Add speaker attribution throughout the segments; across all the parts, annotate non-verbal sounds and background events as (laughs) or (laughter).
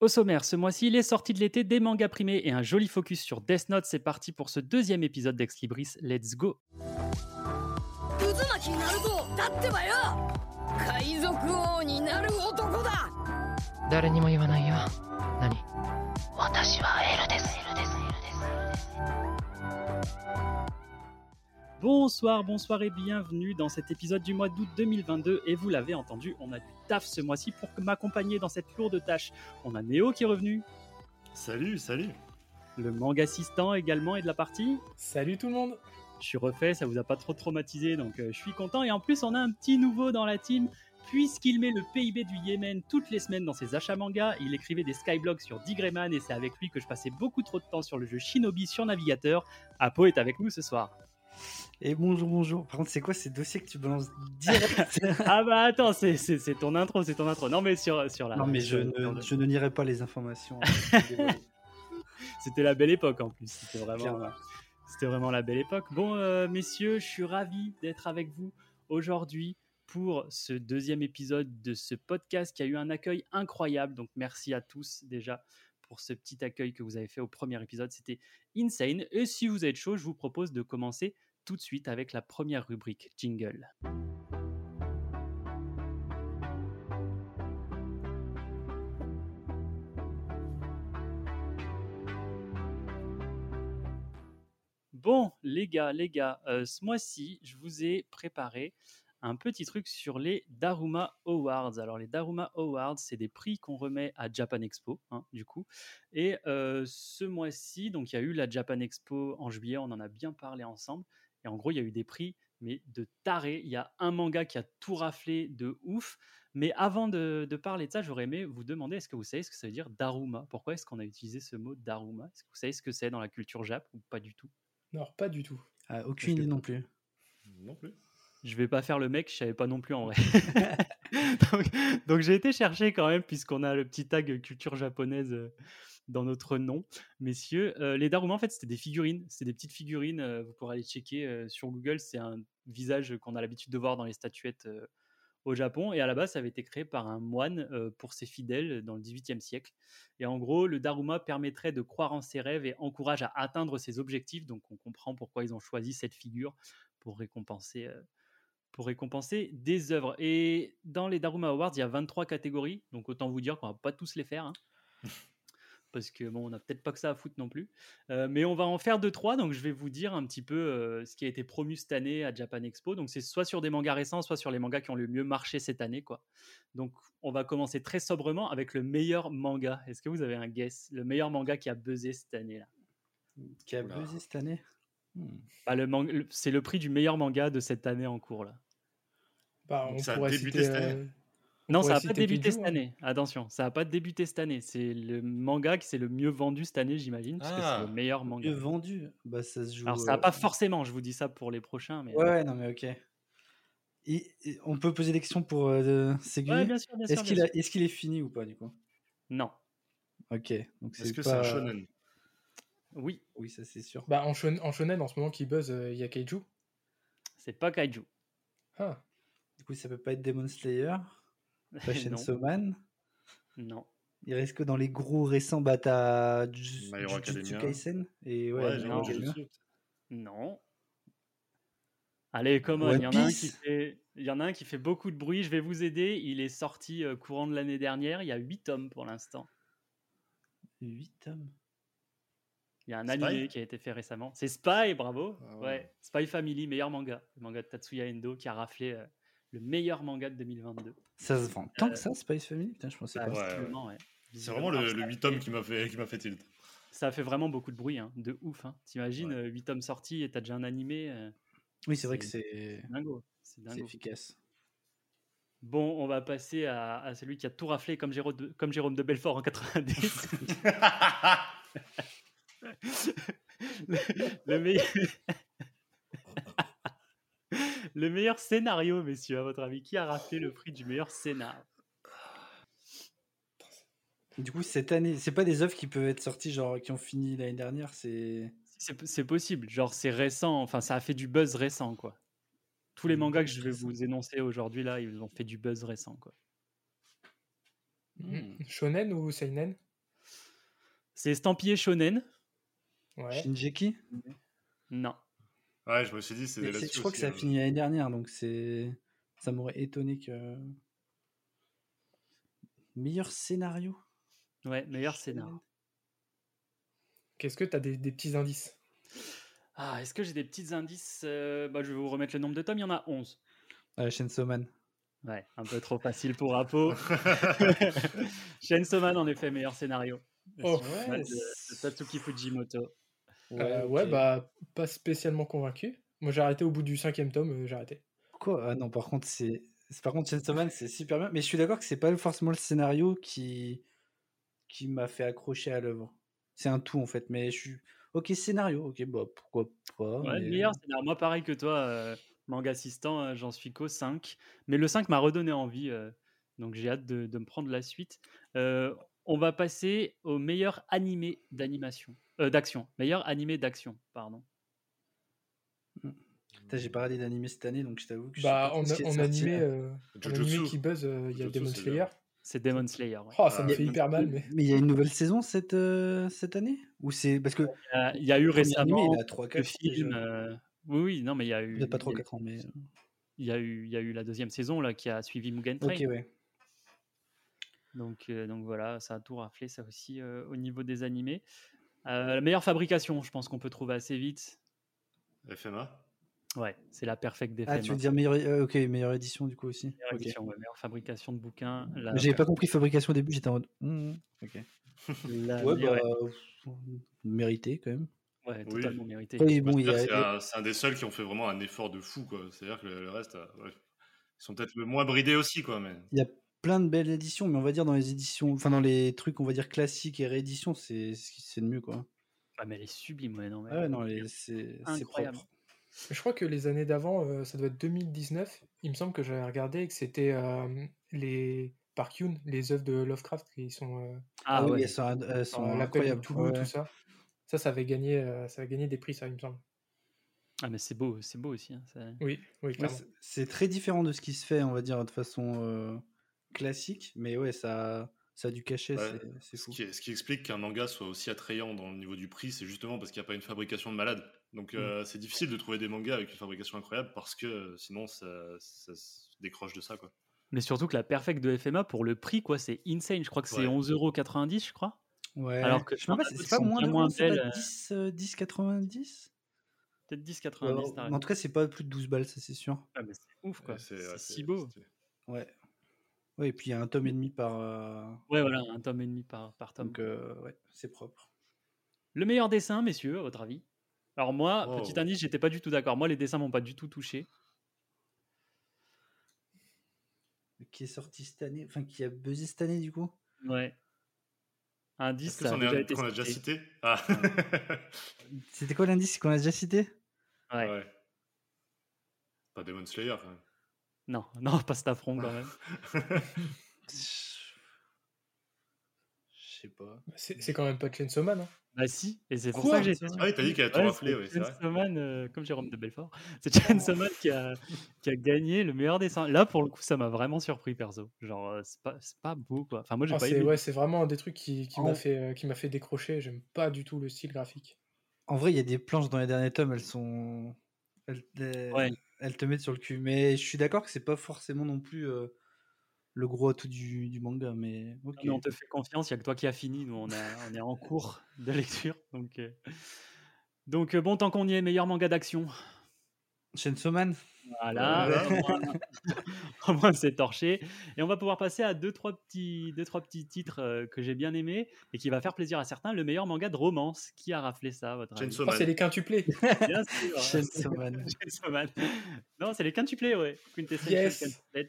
Speaker 1: Au sommaire, ce mois-ci, les sorties de l'été, des mangas primés et un joli focus sur Death Note. C'est parti pour ce deuxième épisode d'Ex Libris. Let's go Bonsoir, bonsoir et bienvenue dans cet épisode du mois d'août 2022. Et vous l'avez entendu, on a du taf ce mois-ci pour m'accompagner dans cette lourde tâche. On a Néo qui est revenu,
Speaker 2: Salut, salut.
Speaker 1: le manga assistant également est de la partie.
Speaker 3: Salut tout le monde
Speaker 1: Je suis refait, ça vous a pas trop traumatisé, donc euh, je suis content. Et en plus, on a un petit nouveau dans la team. Puisqu'il met le PIB du Yémen toutes les semaines dans ses achats manga, il écrivait des skyblogs sur Digreman et c'est avec lui que je passais beaucoup trop de temps sur le jeu Shinobi sur navigateur. Apo est avec nous ce soir.
Speaker 4: Et bonjour, bonjour. Par contre, c'est quoi ces dossiers que tu balances direct (laughs)
Speaker 1: ah bah attends, c'est- c'est c'est ton intro, c'est ton intro. Non mais sur, sur la...
Speaker 4: Non, mais je ne, je ne nierai pas les informations. (laughs)
Speaker 1: C'était la belle époque en plus. C'était vraiment, c'était vraiment la belle époque. Bon, euh, messieurs, je suis ravi d'être avec vous aujourd'hui pour ce deuxième épisode de ce podcast qui a eu un accueil incroyable. Donc, merci à tous déjà pour ce petit accueil que vous avez fait au premier épisode. C'était insane. Et si vous êtes chaud, je vous propose de commencer tout de suite avec la première rubrique jingle. Bon, les gars, les gars, euh, ce mois-ci, je vous ai préparé un petit truc sur les Daruma Awards. Alors, les Daruma Awards, c'est des prix qu'on remet à Japan Expo, hein, du coup. Et euh, ce mois-ci, donc, il y a eu la Japan Expo en juillet, on en a bien parlé ensemble. Et en gros, il y a eu des prix, mais de taré. Il y a un manga qui a tout raflé de ouf. Mais avant de, de parler de ça, j'aurais aimé vous demander est-ce que vous savez ce que ça veut dire Daruma? Pourquoi est-ce qu'on a utilisé ce mot Daruma? Est-ce que vous savez ce que c'est dans la culture Jap ou pas du tout?
Speaker 3: Non, pas du tout.
Speaker 4: Ah, aucune idée non plus.
Speaker 2: Non plus.
Speaker 1: Je vais pas faire le mec, je savais pas non plus en vrai. (laughs) donc donc j'ai été chercher quand même, puisqu'on a le petit tag culture japonaise euh, dans notre nom. Messieurs, euh, les Daruma, en fait, c'était des figurines. C'était des petites figurines. euh, vous pourrez aller checker euh, sur Google. C'est un visage qu'on a l'habitude de voir dans les statuettes au Japon. Et à la base, ça avait été créé par un moine pour ses fidèles dans le XVIIIe siècle. Et en gros, le Daruma permettrait de croire en ses rêves et encourage à atteindre ses objectifs. Donc on comprend pourquoi ils ont choisi cette figure pour récompenser, pour récompenser des œuvres. Et dans les Daruma Awards, il y a 23 catégories. Donc autant vous dire qu'on va pas tous les faire. hein. (laughs) Parce que bon, on n'a peut-être pas que ça à foutre non plus. Euh, mais on va en faire deux, trois. Donc je vais vous dire un petit peu euh, ce qui a été promu cette année à Japan Expo. Donc c'est soit sur des mangas récents, soit sur les mangas qui ont le mieux marché cette année. quoi. Donc on va commencer très sobrement avec le meilleur manga. Est-ce que vous avez un guess? Le meilleur manga qui a buzzé cette année-là?
Speaker 4: Qui a
Speaker 2: Oula.
Speaker 4: buzzé cette année? Hmm.
Speaker 1: Bah, le C'est le prix du meilleur manga de cette année en cours. là.
Speaker 3: Bah, on
Speaker 2: ça a débuté
Speaker 3: citer,
Speaker 2: cette année
Speaker 3: euh, on
Speaker 1: Non, ça n'a pas débuté cette
Speaker 3: hein.
Speaker 1: année. Attention, ça n'a pas débuté cette année. C'est le manga qui s'est le mieux vendu cette année, j'imagine, parce que
Speaker 2: Ah.
Speaker 1: c'est le meilleur manga.
Speaker 4: Mieux vendu Bah, ça se joue.
Speaker 1: Alors, ça n'a
Speaker 4: euh,
Speaker 1: pas forcément, je vous dis ça pour les prochains, mais.
Speaker 4: Ouais, ouais, non, mais ok. Et- et on peut poser des questions pour euh,
Speaker 1: Ouais, bien sûr, bien sûr.
Speaker 4: Est-ce qu'il a-
Speaker 1: sûr.
Speaker 4: est-ce qu'il est fini ou pas, du coup?
Speaker 1: Non.
Speaker 4: Ok. Donc
Speaker 2: Est-ce
Speaker 4: c'est
Speaker 2: que
Speaker 4: pas...
Speaker 2: c'est un shonen?
Speaker 1: Oui,
Speaker 4: Oui, ça c'est sûr.
Speaker 3: Bah, en, shon- en shonen, en ce moment qui buzz, euh, il y a Kaiju.
Speaker 1: c'est pas Kaiju.
Speaker 3: Ah,
Speaker 4: Du coup, ça peut pas être Demon Slayer, (laughs) pas
Speaker 1: non.
Speaker 4: Chainsaw Man.
Speaker 1: non.
Speaker 4: Il reste que dans les gros récents, bah t'as Jujutsu. Kaisen et ouais,
Speaker 1: non. Non. Allez, come on,
Speaker 4: One
Speaker 1: il y, en a un qui fait... il y en a un qui fait beaucoup de bruit, je vais vous aider. Il est sorti euh, courant de l'année dernière, il y a 8 tomes pour l'instant.
Speaker 4: 8 tomes?
Speaker 1: Il y a un
Speaker 2: Spy?
Speaker 1: animé qui a été fait récemment. C'est Spy, bravo.
Speaker 2: Ah
Speaker 1: ouais.
Speaker 2: ouais.
Speaker 1: Spy Family, meilleur manga. Le manga de Tatsuya Endo qui a raflé euh, le meilleur manga de 2022.
Speaker 4: Ça se vend tant
Speaker 1: Euh,
Speaker 4: que ça, Spice Family Putain, je pensais
Speaker 1: Bah,
Speaker 4: pas.
Speaker 2: ouais, ouais. C'est vraiment le, le
Speaker 1: ça
Speaker 2: 8 tomes qui m'a fait, qui m'a fait tilt.
Speaker 1: Ça a fait vraiment beaucoup de bruit, hein, de ouf. Hein. T'imagines,
Speaker 2: Ouais.
Speaker 1: 8 tomes sortis et t'as déjà un animé. euh,
Speaker 4: Oui, c'est vrai que
Speaker 1: c'est- dingo.
Speaker 4: Efficace.
Speaker 1: Bon, on va passer à, à celui qui a tout raflé comme Jérôme de, comme Jérôme de Belfort en 90. (laughs) (laughs) le, le meilleur... le meilleur scénario, messieurs, à votre avis? Qui a raflé le prix du meilleur scénar?
Speaker 4: Du coup, cette année, c'est pas des œuvres qui peuvent être sorties, genre qui ont fini l'année dernière, c'est.
Speaker 1: C'est possible. Genre, c'est récent. Enfin, ça a fait du buzz récent, quoi. Tous les
Speaker 4: Du
Speaker 1: mangas que je vais vous énoncer aujourd'hui, là, ils ont fait du buzz récent, quoi.
Speaker 3: shonen ou seinen?
Speaker 1: C'est estampillé shonen
Speaker 3: Ouais.
Speaker 4: Shinjeki?
Speaker 1: Non.
Speaker 2: Ouais, je me suis dit, c'est
Speaker 4: Je crois que ça a
Speaker 2: hein.
Speaker 4: fini l'année dernière, donc c'est. Ça m'aurait étonné que. Meilleur scénario
Speaker 1: Ouais, meilleur scénar.
Speaker 3: Qu'est-ce que t'as des, des petits indices?
Speaker 1: Ah, est-ce que j'ai des petits indices? Euh, bah, Je vais vous remettre le nombre de tomes, il y en a 11.
Speaker 4: euh, Chainsaw Man.
Speaker 1: Ouais, un peu trop facile pour Apo. (laughs) Chainsaw Man, en effet, meilleur scénario.
Speaker 3: Oh,
Speaker 1: Ouais, de, de Tatsuki Fujimoto.
Speaker 3: Euh, ouais,
Speaker 4: ok.
Speaker 3: bah, pas spécialement convaincu. Moi, j'ai arrêté au bout du cinquième tome, euh, j'ai arrêté.
Speaker 4: Quoi? Ah non, par contre, c'est. c'est- Par contre, Chainsaw Man, c'est super bien. Mais je suis d'accord que c'est pas forcément le scénario qui qui m'a fait accrocher à l'œuvre. C'est un tout en fait. Mais je suis. Ok, scénario. Ok, bah pourquoi pas.
Speaker 1: Ouais,
Speaker 4: mais-
Speaker 1: meilleur scénario. Moi, pareil que toi, euh, manga assistant, euh, j'en suis qu'au 5. Mais le 5 m'a redonné envie. euh, donc j'ai hâte de, de me prendre la suite. Euh, on va passer au meilleur animé d'animation. Euh, d'action. Meilleur animé d'action, pardon.
Speaker 4: Putain, J'ai pas regardé d'animé cette année, donc je t'avoue que je sais
Speaker 3: Bah,
Speaker 4: pas
Speaker 3: en
Speaker 4: sorti,
Speaker 3: animé, euh, en animé qui buzz, euh, il y a Demon Slayer.
Speaker 1: C'est Demon Slayer. ouais.
Speaker 3: Oh, ça me fait hyper mal, mais.
Speaker 4: Mais il y a une nouvelle saison cette, euh, cette année? Ou c'est. Parce que.
Speaker 1: Il y a- il y a eu
Speaker 4: premier animé,
Speaker 1: récemment
Speaker 4: il a 3-4
Speaker 1: le film. euh, Oui, oui, non, mais il y a eu.
Speaker 4: Pas
Speaker 1: il y a-
Speaker 4: 3-4 ans, mais.
Speaker 1: Il y, a eu, il y a eu la deuxième saison là, qui a suivi Mugen Train.
Speaker 4: Ok, ouais.
Speaker 1: Donc, euh, donc voilà, ça a tout raflé, ça aussi, euh, au niveau des animés. Euh, la meilleure fabrication, je pense qu'on peut trouver assez vite.
Speaker 2: FMA
Speaker 1: Ouais, c'est la perfect des
Speaker 4: Ah, tu veux dire meilleure, euh, ok, meilleure édition du coup aussi.
Speaker 1: meilleure, édition, ouais, meilleure fabrication de bouquins. La,
Speaker 4: J'avais pas compris fabrication au début, j'étais en mode. hmm, ok.
Speaker 1: la
Speaker 4: Ouais,
Speaker 1: meilleure-
Speaker 4: bah. pff, Mérité quand même.
Speaker 1: ouais,
Speaker 2: Oui.
Speaker 1: totalement mérité.
Speaker 4: Oui, bon, a.
Speaker 2: C'est un, des seuls qui ont fait vraiment un effort de fou, quoi. C'est-à-dire que le, le reste, euh, ouais, ils sont peut-être le moins bridés aussi, quoi. Mais
Speaker 4: Il y a plein de belles éditions, mais on va dire dans les éditions, enfin dans les trucs, on va dire classiques et rééditions, c'est c'est le mieux quoi.
Speaker 1: Ah, mais elle est sublime, ouais, non, mais-
Speaker 4: Ah ouais, non, c'est
Speaker 1: Incroyable.
Speaker 4: propre.
Speaker 3: Je crois que les années d'avant, euh, ça doit être 2019. Il me semble que j'avais regardé et que c'était euh, les Park Yoon, les œuvres de Lovecraft qui sont euh,
Speaker 1: Ah,
Speaker 4: Ah oui,
Speaker 1: ouais.
Speaker 4: elles sont, elles incroyables.
Speaker 3: Toulouse,
Speaker 4: ouais.
Speaker 3: tout ça. Ça, ça avait gagné, euh, ça avait gagné des prix, ça, il me semble.
Speaker 1: Ah, mais c'est beau, c'est beau aussi. hein, ça-
Speaker 3: Oui, oui,
Speaker 4: c'est- c'est très différent de ce qui se fait, on va dire, de façon euh, classique, mais ouais, ça, ça a du cachet,
Speaker 2: Ouais,
Speaker 4: c'est- c'est
Speaker 2: ce
Speaker 4: fou.
Speaker 2: qui, ce qui explique qu'un manga soit aussi attrayant dans le niveau du prix, c'est justement parce qu'il n'y a pas une fabrication de malade. Donc
Speaker 4: Mm.
Speaker 2: euh, c'est difficile de trouver des mangas avec une fabrication incroyable parce que euh, sinon ça, ça se décroche de ça, quoi.
Speaker 1: Mais surtout que la perfect de FMA, pour le prix, quoi, c'est insane. Je crois que c'est
Speaker 2: Ouais.
Speaker 1: 11,90€, je crois.
Speaker 4: Ouais.
Speaker 1: Alors que
Speaker 4: je sais pas, c'est pas moins,
Speaker 1: moins
Speaker 4: pas
Speaker 1: belles, euh.
Speaker 4: 10, euh, 10,90
Speaker 1: Peut-être 10,90€. t'as
Speaker 4: Ouais,
Speaker 1: raison.
Speaker 4: En tout cas, c'est pas plus de 12 balles, ça c'est sûr.
Speaker 1: Ah, mais c'est ouf, quoi. C'est
Speaker 2: ouais,
Speaker 1: si beau.
Speaker 4: Ouais. Ouais, et puis il y a un tome et demi par. euh,
Speaker 1: Ouais, voilà, un tome et demi par, par tome.
Speaker 4: Donc, euh, ouais, c'est propre.
Speaker 1: Le meilleur dessin, messieurs, à votre avis? Alors moi,
Speaker 2: Wow.
Speaker 1: petit indice, j'étais pas du tout d'accord. Moi, les dessins m'ont pas du tout touché.
Speaker 4: Qui est sorti cette année, enfin qui a buzzé cette année du coup?
Speaker 1: Ouais. Indice, ça a déjà
Speaker 2: un
Speaker 1: été
Speaker 2: qu'on a déjà
Speaker 1: cité.
Speaker 2: cité? Ah
Speaker 4: C'était quoi l'indice qu'on a déjà cité?
Speaker 1: Ouais.
Speaker 2: Ouais. Pas Demon Slayer, quand même.
Speaker 1: Non, (laughs) non, pas cet affront quand même.
Speaker 4: Je sais pas.
Speaker 3: C'est c'est quand même pas Chainsaw Man. Hein.
Speaker 1: bah si, et c'est pour
Speaker 3: Quoi
Speaker 1: ça que j'ai
Speaker 2: Ah oui, t'as dit qu'elle a tout
Speaker 1: Ouais,
Speaker 2: raflé,
Speaker 1: c'est
Speaker 2: oui.
Speaker 1: Chainsaw Man, euh, comme Jérôme de Belfort. C'est Chainsaw Man qui a, qui a gagné le meilleur dessin. Là, pour le coup, ça m'a vraiment surpris, perso. Genre, euh, c'est pas, c'est pas beau, quoi. Enfin, moi, j'ai
Speaker 3: Ah,
Speaker 1: pas
Speaker 3: c'est
Speaker 1: aimé.
Speaker 3: ouais, c'est vraiment un des trucs qui, qui m'a fait, euh, qui m'a fait décrocher. J'aime pas du tout le style graphique.
Speaker 4: En vrai, il y a des planches dans les derniers tomes, elles sont. Elles, elles-
Speaker 1: Ouais.
Speaker 4: Elles te mettent sur le cul. Mais je suis d'accord que c'est pas forcément non plus euh, le gros atout du, du manga. Mais ok.
Speaker 1: Non, mais on te fait confiance, il n'y a que toi qui as fini. Nous, on, a- on est en cours de lecture. Donc, euh, donc euh, bon, tant qu'on y est, meilleur manga d'action.
Speaker 4: Chainsaw Man
Speaker 1: Voilà,
Speaker 2: Voilà. (laughs)
Speaker 1: au moins, c'est torché. Et on va pouvoir passer à deux, trois petits, deux, trois petits titres euh, que j'ai bien aimés et qui va faire plaisir à certains. Le meilleur manga de romance. Qui a raflé ça, votre avis?
Speaker 2: Chainsaw
Speaker 3: Oh, c'est les quintuplés. (laughs)
Speaker 1: Bien sûr.
Speaker 4: Chainsaw Man. (laughs)
Speaker 1: Chainsaw Man. Non, c'est les quintuplés, ouais. Quintessential
Speaker 3: Yes.
Speaker 1: quintuplets.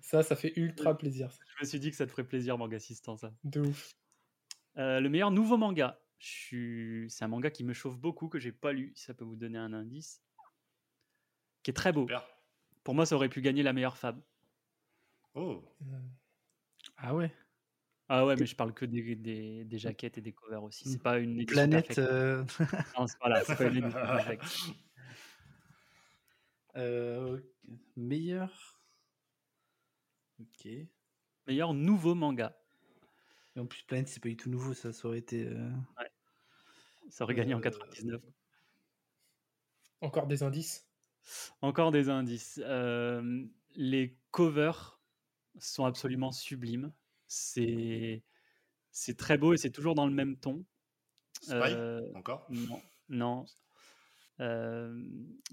Speaker 3: Ça, ça fait ultra plaisir. ça.
Speaker 1: Je me suis dit que ça te ferait plaisir, manga assistant, ça.
Speaker 3: De ouf.
Speaker 1: Euh, le meilleur nouveau manga. Je suis... C'est un manga qui me chauffe beaucoup, que j'ai pas lu, si ça peut vous donner un indice. Qui est très beau.
Speaker 2: Super.
Speaker 1: Pour moi, ça aurait pu gagner la meilleure fab.
Speaker 2: Oh,
Speaker 4: Ah ouais.
Speaker 1: Ah ouais, mais je parle que des, des, des jaquettes et des covers aussi. C'est
Speaker 4: Mm.
Speaker 1: pas une édition
Speaker 4: Planète. euh,
Speaker 1: Non, c'est- voilà, c'est pas une édition (laughs) perfecte.
Speaker 4: euh, meilleur. Ok.
Speaker 1: Meilleur nouveau manga.
Speaker 4: Et en plus, Planet, c'est pas du tout nouveau, ça, ça aurait été. euh,
Speaker 1: Ça aurait gagné en
Speaker 3: Euh,
Speaker 1: 99.
Speaker 3: Encore des indices.
Speaker 1: Encore des indices. Euh, les covers sont absolument sublimes. C'est c'est très beau et c'est toujours dans le même ton.
Speaker 2: Spy
Speaker 1: Euh,
Speaker 2: Encore?
Speaker 1: non, non. Euh,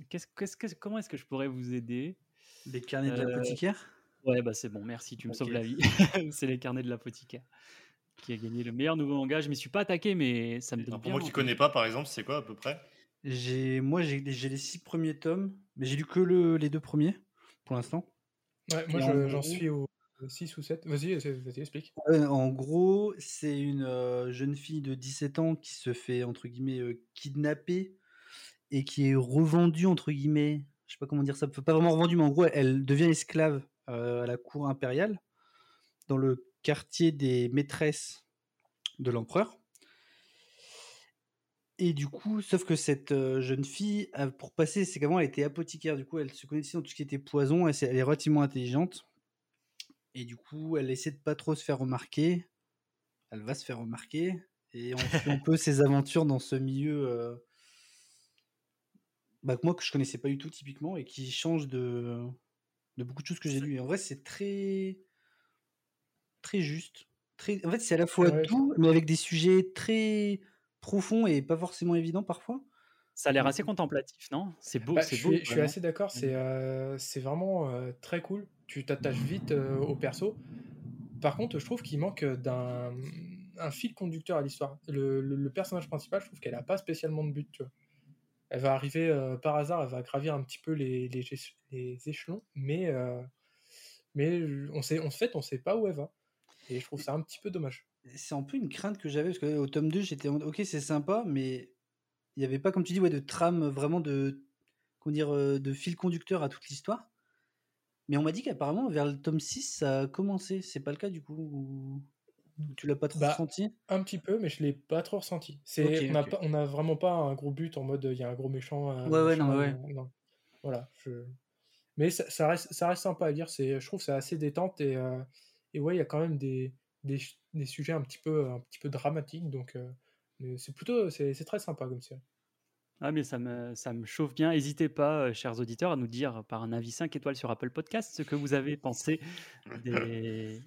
Speaker 1: qu'est-ce- qu'est-ce que- comment est-ce que je pourrais vous aider?
Speaker 4: Les carnets de
Speaker 1: Euh,
Speaker 4: l'apothicaire?
Speaker 1: Ouais, bah c'est bon, merci, tu me sauves la vie. (laughs) (laughs) c'est les carnets de l'apothicaire qui a gagné le meilleur nouveau manga. Je m'y suis pas attaqué, mais ça me donne
Speaker 2: Alors, Pour
Speaker 1: bien
Speaker 2: moi qui connais pas, par exemple, c'est quoi à peu près?
Speaker 4: J'ai, moi, j'ai j'ai les six premiers tomes, mais j'ai lu que le, les deux premiers pour l'instant.
Speaker 3: Ouais, moi, je- j'en
Speaker 4: gros-
Speaker 3: suis au 6 ou 7. Vas-y, explique.
Speaker 4: Euh, en gros, c'est une euh, jeune fille de 17 ans qui se fait entre guillemets euh, kidnapper et qui est revendue entre guillemets. Je sais pas comment dire ça. Pas vraiment revendue, mais en gros, elle devient esclave euh, à la cour impériale dans le quartier des maîtresses de l'empereur. Et du coup, sauf que cette jeune fille, pour passer, c'est qu'avant elle était apothicaire, du coup elle se connaissait dans tout ce qui était poison, c'est- elle est relativement intelligente. Et du coup, elle essaie de pas trop se faire remarquer. Elle va se faire remarquer. Et on suit un (laughs) peu ses aventures dans ce milieu euh, bah, que moi que je connaissais pas du tout typiquement et qui change de, de beaucoup de choses que j'ai lues. Et en vrai, c'est très très juste. Très... En fait, c'est à la fois
Speaker 3: Ouais.
Speaker 4: doux, mais avec des sujets très profonds et pas forcément évidents parfois.
Speaker 1: Ça a l'air assez contemplatif, non? C'est beau,
Speaker 3: Bah,
Speaker 1: c'est beau.
Speaker 3: je suis assez d'accord, c'est euh, c'est vraiment euh, très cool. Tu t'attaches vite euh, au perso. Par contre, je trouve qu'il manque d'un un fil conducteur à l'histoire. Le, le- le personnage principal, je trouve qu'elle a pas spécialement de but. Tu vois. Elle va arriver euh, par hasard, elle va gravir un petit peu les, les, échelons, mais, euh, mais on sait, en fait, on sait pas où elle va. Et je trouve ça un petit peu dommage.
Speaker 4: C'est un peu une crainte que j'avais parce qu'au tome 2, j'étais ok, c'est sympa, mais il n'y avait pas, comme tu dis, ouais, de trame vraiment de, comment dire, euh, de fil conducteur à toute l'histoire. Mais on m'a dit qu'apparemment, vers le tome 6, ça a commencé. C'est pas le cas du coup ou... tu l'as pas trop
Speaker 3: Bah,
Speaker 4: ressenti?
Speaker 3: Un petit peu, mais je l'ai pas trop ressenti. C'est, on n'a n'a vraiment pas un gros but en mode il y a un gros méchant. un
Speaker 4: Ouais, ouais, non,
Speaker 3: machin,
Speaker 4: ouais.
Speaker 3: non. Voilà. je- Mais ça, ça reste, ça reste sympa à lire. C'est, je trouve que c'est assez détente et, euh, et ouais, il y a quand même des, des, des sujets un petit peu, un petit peu dramatiques. Donc, euh, c'est plutôt, c'est, c'est très sympa comme série.
Speaker 1: Ah, mais ça me, ça me chauffe bien. N'hésitez pas, euh, chers auditeurs, à nous dire par un avis 5 étoiles sur Apple Podcast ce que vous avez (laughs) pensé des-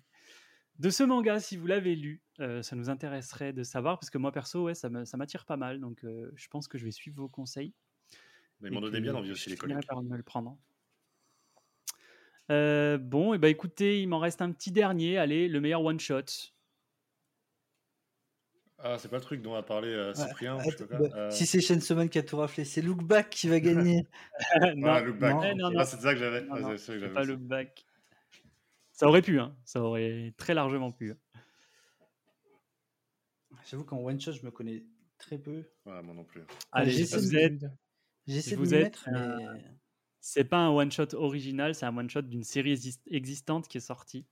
Speaker 1: de ce manga, si vous l'avez lu. Euh, ça nous intéresserait de savoir, parce que moi, perso, ouais, ça me- ça m'attire pas mal. Donc, euh, je pense que je vais suivre vos conseils.
Speaker 2: Mais ils m'en donnaient bien envie aussi, les collègues.
Speaker 1: par me le prendre. Euh, bon, et bah écoutez, il m'en reste un petit dernier. Allez, le meilleur one shot.
Speaker 2: Ah, c'est pas le truc dont a parlé euh, Cyprien ou je sais pas
Speaker 4: bah,
Speaker 2: Euh,
Speaker 4: Si c'est Shensoman qui a tout raflé, c'est Look Back qui va gagner. (laughs) (laughs)
Speaker 1: non,
Speaker 2: ah, look back.
Speaker 4: non.
Speaker 1: Eh, non,
Speaker 2: Ah,
Speaker 1: non.
Speaker 2: c'est ça que j'avais.
Speaker 1: Non,
Speaker 2: Ah,
Speaker 1: non,
Speaker 2: c'est
Speaker 1: pas le back. Ça aurait pu, hein. Ça aurait très largement pu.
Speaker 4: J'avoue qu'en one shot, je me connais très peu.
Speaker 2: Ouais, moi non plus.
Speaker 1: Allez,
Speaker 4: j'essaie
Speaker 1: vous
Speaker 4: de- de
Speaker 1: Vous êtes,
Speaker 4: mettre, mais
Speaker 1: c'est pas un one shot original, c'est un one shot d'une série exis- existante qui est sortie.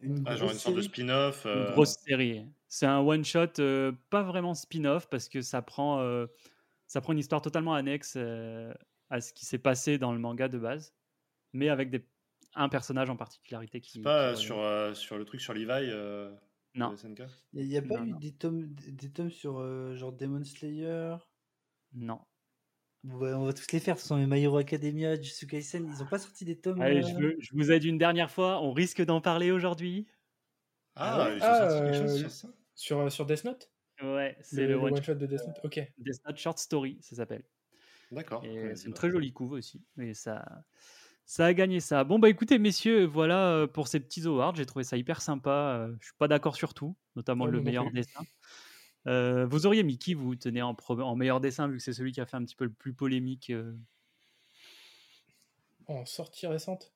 Speaker 4: une
Speaker 2: Ah, genre une sorte de spin-off.
Speaker 1: Une
Speaker 2: euh,
Speaker 1: grosse série. C'est un one shot, euh, pas vraiment spin-off parce que ça prend, euh, ça prend une histoire totalement annexe euh, à ce qui s'est passé dans le manga de base, mais avec des, un personnage en particularité qui.
Speaker 2: C'est pas euh,
Speaker 1: qui
Speaker 2: sur, euh, sur le truc sur Levi euh,
Speaker 1: Non.
Speaker 4: Il n'y a, pas
Speaker 1: Non,
Speaker 4: eu
Speaker 1: non.
Speaker 4: des tomes, des des tomes sur euh, genre Demon Slayer?
Speaker 1: Non.
Speaker 4: Bon, bah, On va tous les faire, ce sont les My Hero Academia, Jujutsu Kaisen, ils ont pas sorti des tomes.
Speaker 1: Allez,
Speaker 4: euh,
Speaker 1: je, veux, je vous aide une dernière fois. On risque d'en parler aujourd'hui?
Speaker 2: Ah, ont
Speaker 3: Ah,
Speaker 2: sorti quelque chose
Speaker 3: euh,
Speaker 2: sur ça
Speaker 3: Sur, sur Death Note?
Speaker 1: Ouais, c'est
Speaker 3: Le,
Speaker 1: le,
Speaker 3: le
Speaker 1: one
Speaker 3: one shot de Death Note Ok.
Speaker 1: Death Note Short Story, ça s'appelle.
Speaker 2: D'accord.
Speaker 1: C'est une très jolie couve aussi. Et ça, ça a gagné ça. Bon, bah écoutez, messieurs, voilà euh, pour ces petits awards. J'ai trouvé ça hyper sympa. Euh, Je suis pas d'accord sur tout, notamment le meilleur
Speaker 3: plus.
Speaker 1: dessin. Euh, vous auriez mis qui vous tenez en, meilleur dessin, vu que c'est celui qui a fait un petit peu le plus polémique euh,
Speaker 3: En sortie récente?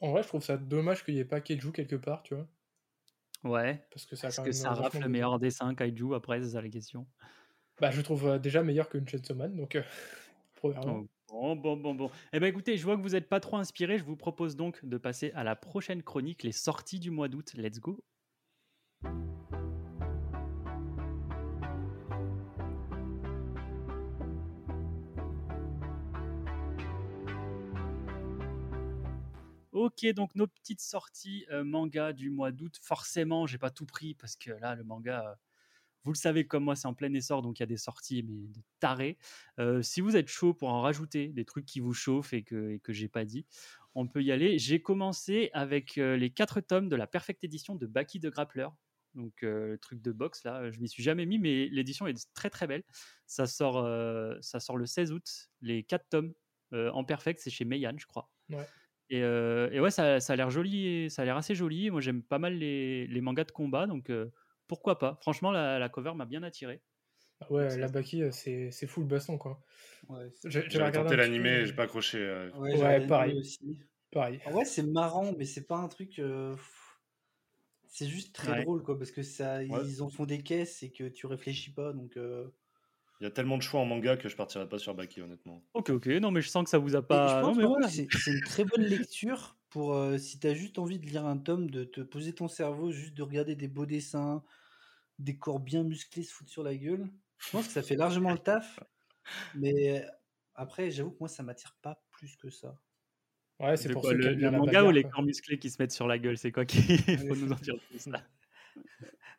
Speaker 3: En vrai, je trouve ça dommage qu'il n'y ait pas Keiju quelque part, tu vois.
Speaker 1: Ouais.
Speaker 3: Parce que ça
Speaker 1: Est-ce que rafle le meilleur dessin Kaiju après C'est ça la question.
Speaker 3: Bah, je trouve euh, déjà meilleur que Chainsaw Man, donc euh, (laughs) premièrement.
Speaker 1: Oh, Bon, bon, bon, bon. Eh ben écoutez, je vois que vous n'êtes pas trop inspiré. Je vous propose donc de passer à la prochaine chronique, les sorties du mois d'août. Let's go. Ok, donc nos petites sorties euh, manga du mois d'août. Forcément, j'ai pas tout pris parce que là, le manga, euh, vous le savez comme moi, c'est en plein essor, donc il y a des sorties, mais de tarés. Euh, si vous êtes chaud pour en rajouter des trucs qui vous chauffent et que, et que j'ai pas dit, on peut y aller. J'ai commencé avec les quatre tomes de la Perfect Edition de Baki de Grappler. Donc euh, le truc de boxe là, je m'y suis jamais mis, mais l'édition est très très belle. Ça sort, euh, ça sort le 16 août, les quatre tomes euh, en perfect, c'est chez Meian, je crois.
Speaker 3: Ouais.
Speaker 1: Et, euh, et ouais, ça, ça a l'air joli, et- ça a l'air assez joli. Moi, j'aime pas mal les, les mangas de combat, donc euh, pourquoi pas. Franchement, la, la cover m'a bien attiré.
Speaker 3: Ah Ouais, la Baki, euh, c'est full baston, quoi.
Speaker 4: Ouais,
Speaker 3: J'ai- J'avais regardé
Speaker 2: tenté l'animé, j'ai pas accroché. euh.
Speaker 4: ouais,
Speaker 3: pareil.
Speaker 4: aussi.
Speaker 3: Pareil.
Speaker 4: En vrai, c'est marrant, mais c'est pas un truc. Euh, C'est juste très
Speaker 1: Ouais.
Speaker 4: drôle, quoi, parce que ça,
Speaker 2: Ouais.
Speaker 4: ils en font des caisses et que tu réfléchis pas, donc. euh,
Speaker 2: Il y a tellement de choix en manga que je partirais pas sur Baki, honnêtement.
Speaker 1: Ok, ok. Non, mais je sens que ça vous a pas. Non, mais voilà.
Speaker 4: c'est c'est une très bonne lecture pour euh, si tu as juste envie de lire un tome, de te poser ton cerveau, juste de regarder des beaux dessins, des corps bien musclés se foutre sur la gueule. Je pense que ça fait largement le taf, mais après, j'avoue que moi, ça m'attire pas plus que ça.
Speaker 3: Ouais, c'est
Speaker 1: C'est
Speaker 3: pour
Speaker 1: quoi,
Speaker 3: ceux
Speaker 1: le, manga
Speaker 3: bagarre,
Speaker 1: ou les
Speaker 3: quoi.
Speaker 1: corps musclés qui se mettent sur la gueule C'est quoi qui. (laughs) Faut nous en dire plus là?